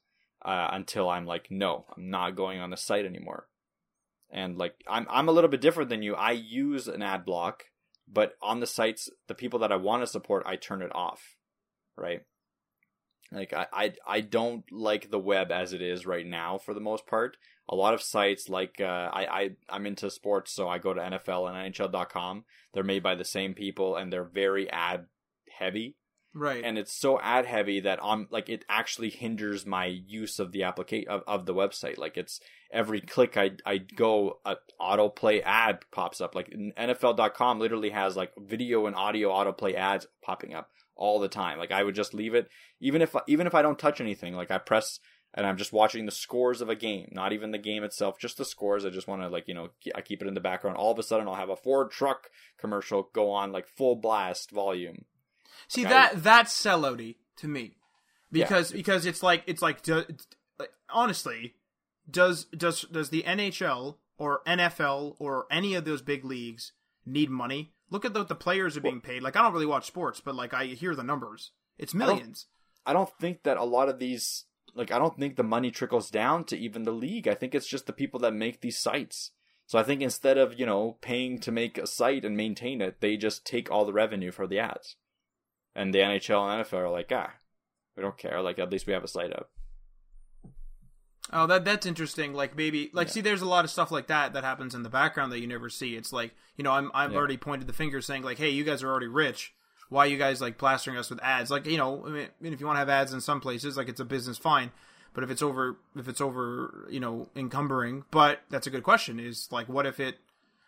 uh, until I'm like, no, I'm not going on the site anymore? And like, I'm I'm a little bit different than you. I use an ad block, but on the sites, the people that I want to support, I turn it off, right? Like, I, I I don't like the web as it is right now for the most part a lot of sites like uh, I, I I'm into sports, so I go to NFL and NHL.com. They're made by the same people, and they're very ad heavy, Right. and it's so ad heavy that I'm like it actually hinders my use of the application of, of the website. Like it's every click I I go, a autoplay ad pops up. Like NFL.com literally has like video and audio autoplay ads popping up all the time. Like I would just leave it, even if even if I don't touch anything. Like I press and I'm just watching the scores of a game, not even the game itself, just the scores. I just want to like you know I keep it in the background. All of a sudden, I'll have a Ford truck commercial go on like full blast volume. See Like, that that's sellouty to me Yeah. because because it's like it's like, do, like honestly does does does the NHL or NFL or any of those big leagues need money? Look at what the players are being paid. Like I don't really watch sports, but like I hear the numbers. It's millions. I don't think that a lot of these like I don't think the money trickles down to even the league. I think it's just the people that make these sites. So I think instead of, you know, paying to make a site and maintain it, they just take all the revenue for the ads. And the NHL and NFL are like, ah, we don't care. Like at least we have a site up. Oh, that that's interesting. Like maybe like Yeah. see, there's a lot of stuff like that that happens in the background that you never see. It's like you know, I'm I've Yeah. already pointed the finger saying like, hey, you guys are already rich. Why you guys like plastering us with ads? Like you know, I mean, if you want to have ads in some places, like it's a business, fine. But if it's over, if it's over, you know, encumbering. But that's a good question. Is like, what if it,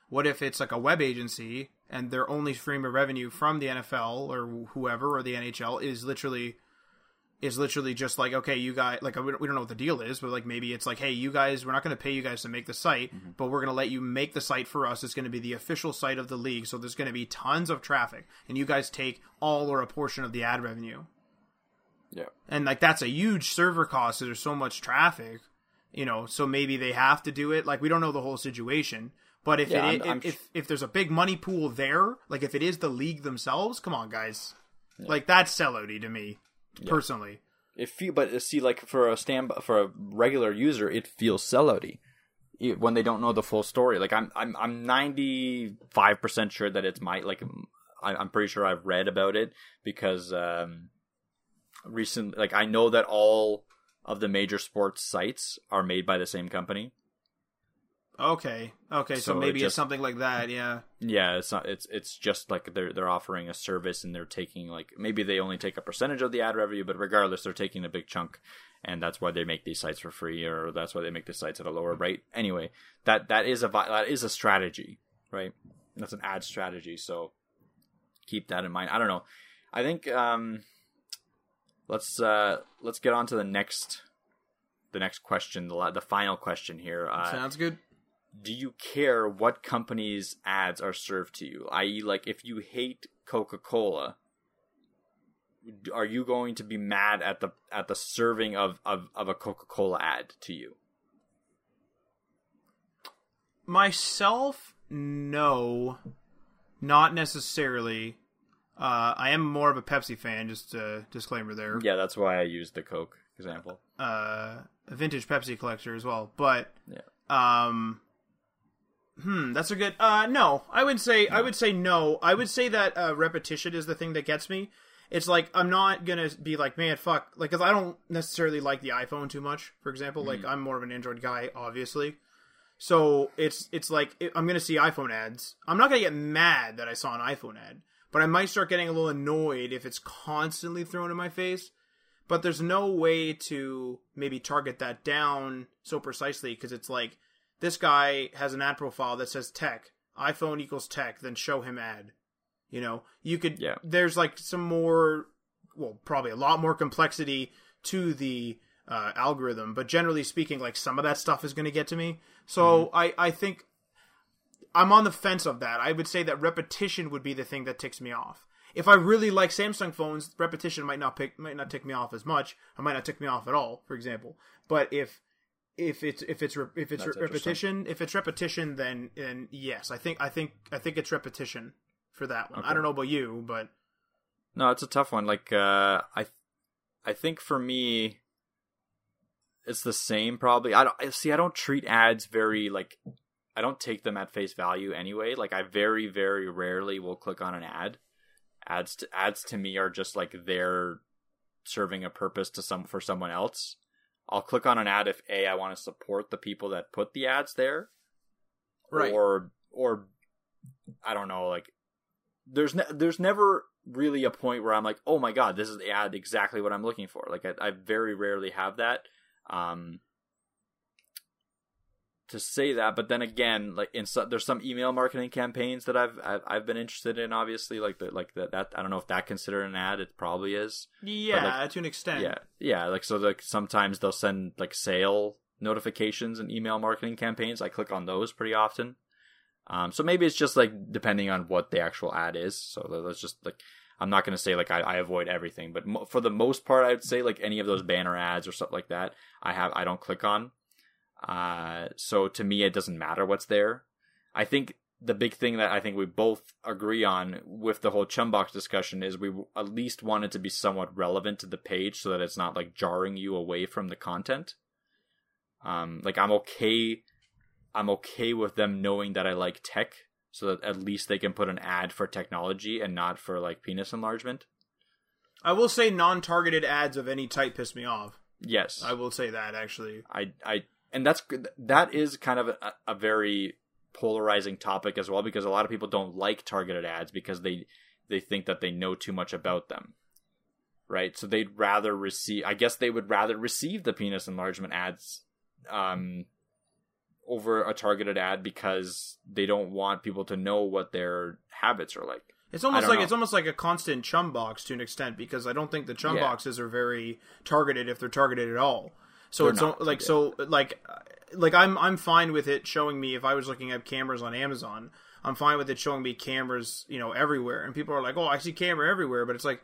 what if it's like a web agency and their only stream of revenue from the NFL or whoever or the NHL is literally is literally just like okay you guys like we don't know what the deal is but like maybe it's like hey you guys we're not going to pay you guys to make the site mm-hmm. but we're going to let you make the site for us. It's going to be the official site of the league so there's going to be tons of traffic and you guys take all or a portion of the ad revenue. Yeah. and like that's a huge server cost there's so much traffic you know so maybe they have to do it. Like we don't know the whole situation but if Yeah, it I'm- I'm if, sh- if if there's a big money pool there like if it is the league themselves come on guys. Like that's sellouty to me personally It feel, but uh, see, like for a stand for a regular user, it feels sellouty when they don't know the full story. Like I'm, I'm, I'm ninety five percent sure that it's my like. I'm pretty sure I've read about it because um, recent, like I know that all of the major sports sites are made by the same company. Okay. Okay. So, So maybe it's something like that. Yeah. Yeah, it's not. It's it's just like they're they're offering a service and they're taking like maybe they only take a percentage of the ad revenue, but regardless, they're taking a big chunk, and that's why they make these sites for free, or that's why they make the sites at a lower rate. Anyway, that that is a that is a strategy, right? That's an ad strategy. So keep that in mind. I don't know. I think um, let's uh let's get on to the next the next question, the the final question here. Uh, Sounds good. Do you care what company's ads are served to you? I.e., like if you hate Coca Cola, are you going to be mad at the at the serving of of, of a Coca Cola ad to you? Myself, no, not necessarily. Uh, I am more of a Pepsi fan. Just a disclaimer there. Yeah, that's why I used the Coke example. Uh, a vintage Pepsi collector as well. But Yeah. um, hmm, that's a good. Uh, no, I would say I would say no. I would say that uh, repetition is the thing that gets me. It's like I'm not gonna be like, man, fuck, like, cause I don't necessarily like the iPhone too much. For example, like I'm more of an Android guy, obviously. So it's it's like i I'm gonna see iPhone ads. I'm not gonna get mad that I saw an iPhone ad, but I might start getting a little annoyed if it's constantly thrown in my face. But there's no way to maybe target that down so precisely because it's like this guy has an ad profile that says tech, iPhone equals tech, then show him ad. You know, you could. Yeah. There's like some more, well, probably a lot more complexity to the uh, algorithm, but generally speaking, like some of that stuff is going to get to me. So I, I think I'm on the fence of that. I would say that repetition would be the thing that ticks me off. If I really like Samsung phones, repetition might not pick might not tick me off as much. I might not tick me off at all, for example. But if if it's if it's re- if it's re- repetition, if it's repetition, then then yes, I think I think I think it's repetition for that one. I don't know about you, but No, it's a tough one. Like uh, I, I think for me, it's the same. Probably. I don't see. I don't treat ads very like. I don't take them at face value anyway. Like I very very rarely will click on an ad. Ads to, ads to me are just like they're serving a purpose to some for someone else. I'll click on an ad if a I want to support the people that put the ads there, Right. Or or I don't know. Like there's ne- there's never really a point where I'm like, oh my god, this is the ad exactly what I'm looking for. Like I, I very rarely have that. Um, to say that, but then again, like in so, there's some email marketing campaigns that I've I've, I've been interested in. Obviously, like the like that that I don't know if that considered an ad. It probably is. yeah, like- to an extent. Yeah, yeah. Like so, like sometimes they'll send like sale notifications and email marketing campaigns. I click on those pretty often. Um, so maybe it's just like depending on what the actual ad is. So let's just like I'm not gonna say like I, I avoid everything, but mo- for the most part, I would say like any of those banner ads or stuff like that, I have I don't click on. Uh, so to me, it doesn't matter what's there. I think the big thing that I think we both agree on with the whole Chumbox discussion is we at least want it to be somewhat relevant to the page so that it's not like jarring you away from the content. Um, like I'm okay, I'm okay with them knowing that I like tech, so that at least they can put an ad for technology and not for like penis enlargement. I will say non-targeted ads of any type piss me off. Yes, I will say that actually. I, I, and that's good. That is kind of a, a very polarizing topic as well because a lot of people don't like targeted ads because they they think that they know too much about them right so they'd rather receive i guess they would rather receive the penis enlargement ads um over a targeted ad because they don't want people to know what their habits are like It's almost like know. it's almost like a constant chum box to an extent because I don't think the chum Yeah. boxes are very targeted if they're targeted at all. So They're it's not, like so like like I'm I'm fine with it showing me if I was looking at cameras on Amazon, I'm fine with it showing me cameras, you know, everywhere. And people are like, "Oh, I see camera everywhere," but it's like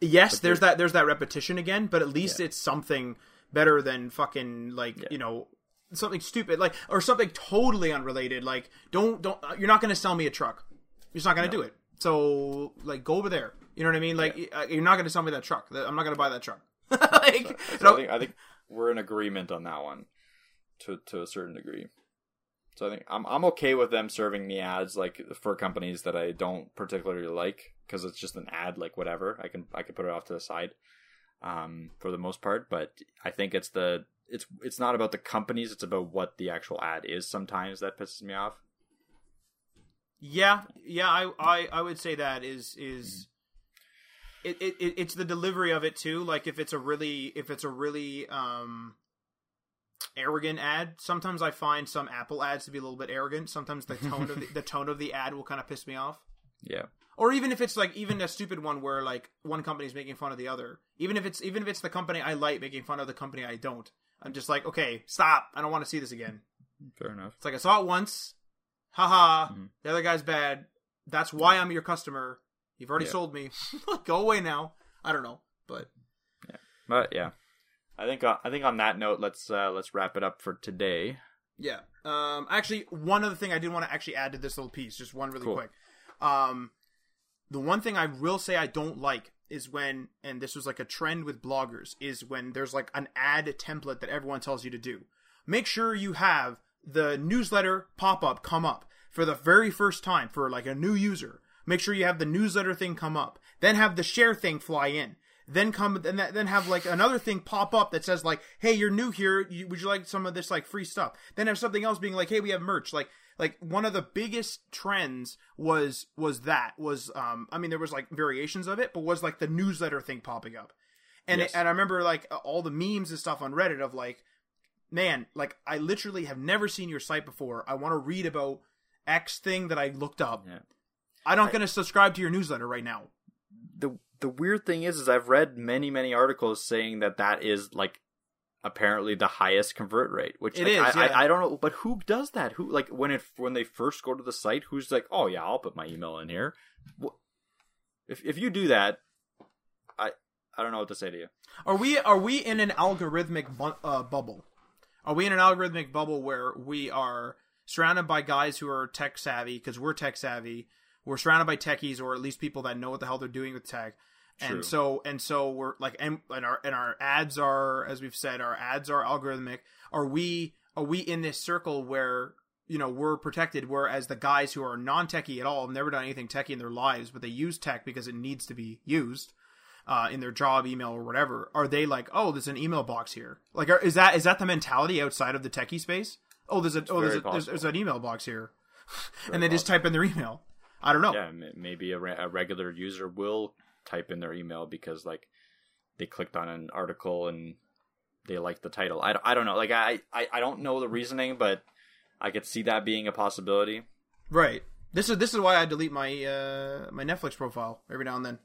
yes, there's that there's that repetition again, but at least it's something better than fucking like, you know, something stupid like or something totally unrelated like don't don't you're not going to sell me a truck. You're just not going to do it. So like go over there. You know what I mean? Like uh you're not going to sell me that truck. I'm not going to buy that truck. like So no- I think I think we're in agreement on that one, to to a certain degree. So I think I'm I'm okay with them serving me ads like for companies that I don't particularly like because it's just an ad like whatever I can I can put it off to the side, um for the most part. But I think it's the it's it's not about the companies it's about what the actual ad is sometimes that pisses me off. Yeah, yeah, I, I, I would say that is is it, it, it it's the delivery of it too. Like if it's a really if it's a really um arrogant ad, sometimes I find some Apple ads to be a little bit arrogant. Sometimes the tone of the, the tone of the ad will kind of piss me off. Yeah. Or even if it's like even a stupid one where like one company's making fun of the other. Even if it's even if it's the company I like making fun of the company I don't. I'm just like, okay, stop. I don't want to see this again. Fair enough. It's like I saw it once. Haha. Mhm. The other guy's bad. That's why I'm your customer. You've already Yeah. sold me. Go away now. I don't know, but yeah. But yeah, I think uh, I think on that note, let's uh, let's wrap it up for today. yeah. Um, actually, one other thing I did want to actually add to this little piece, just one really Cool. quick. Um, the one thing I will say I don't like is when, and this was like a trend with bloggers, is when there's like an ad template that everyone tells you to do. Make sure you have the newsletter pop up come up for the very first time for like a new user. Make sure you have the newsletter thing come up, then have the share thing fly in. Then come and then have like another thing pop up that says like, "Hey, you're new here. You, would you like some of this like free stuff?" Then have something else being like, "Hey, we have merch." Like like one of the biggest trends was was that was um I mean there was like variations of it, but was like the newsletter thing popping up. And Yes. and I remember like all the memes and stuff on Reddit of like man, like I literally have never seen your site before. I want to read about X thing that I looked up. Yeah. I'm not going to subscribe to your newsletter right now. the the weird thing is is I've read many many articles saying that that is like apparently the highest convert rate which It like, is, I, yeah. I, I don't know but who does that who like when it when they first go to the site who's like oh yeah I'll put my email in here if if you do that I I don't know what to say to you Are we are we in an algorithmic bu- uh, bubble? Are we in an algorithmic bubble where we are surrounded by guys who are tech savvy because we're tech savvy? We're surrounded by techies or at least people that know what the hell they're doing with tech. True. And so and so we're like and, and our and our ads are as we've said our ads are algorithmic. Are we are we in this circle where you know we're protected whereas the guys who are non-techie at all have never done anything techie in their lives but they use tech because it needs to be used uh, in their job email or whatever, are they like, oh, there's an email box here? Like, are, is that is that the mentality outside of the techie space? Oh, there's a oh, there's, a, there's, there's an email box here, and they just type in their email. I don't know. yeah maybe a, re- a regular user will type in their email because like they clicked on an article and they liked the title I, don't- I don't know like I, I I don't know the reasoning but I could see that being a possibility Right. This is this is why I delete my uh, my Netflix profile every now and then.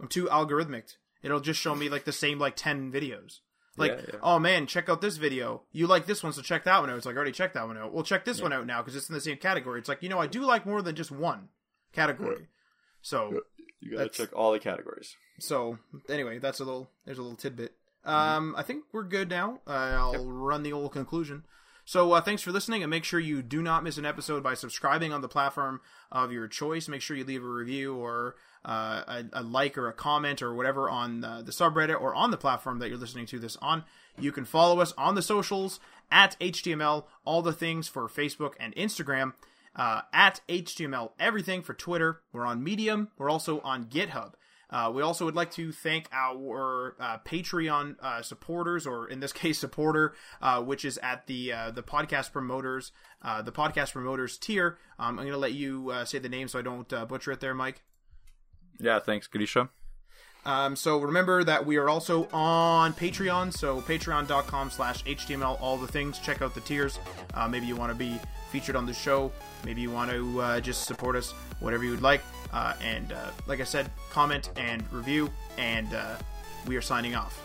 I'm too algorithmic. It'll just show me like the same like ten videos. Like, Yeah, yeah. oh man, check out this video. You like this one, so check that one out. It's like I already checked that one out. Well, check this one out now because it's in the same category. It's like you know I do like more than just one category. So you gotta check all the categories so anyway, that's a little there's a little tidbit. Um, I think we're good now. Uh, I'll run the old conclusion. So uh, thanks for listening, and make sure you do not miss an episode by subscribing on the platform of your choice. Make sure you leave a review or uh, a, a, like or a comment or whatever on the, the subreddit or on the platform that you're listening to this on. You can follow us on the socials at HTML, all the things for Facebook and Instagram, uh, at HTML everything for Twitter. We're on Medium. We're also on GitHub. Uh, we also would like to thank our uh, Patreon uh, supporters, or in this case, supporter, uh, which is at the uh, the podcast promoters, uh, the podcast promoters tier. Um, I'm going to let you say the name so I don't butcher it there, Mike. Yeah, thanks, Grisha. Um, so remember that we are also on Patreon. So patreon.com slash HTML, all the things. Check out the tiers. Uh, maybe you want to be featured on the show. Maybe you want to uh, just support us, whatever you would like. Uh, and uh, like I said, comment and review, and uh, we are signing off.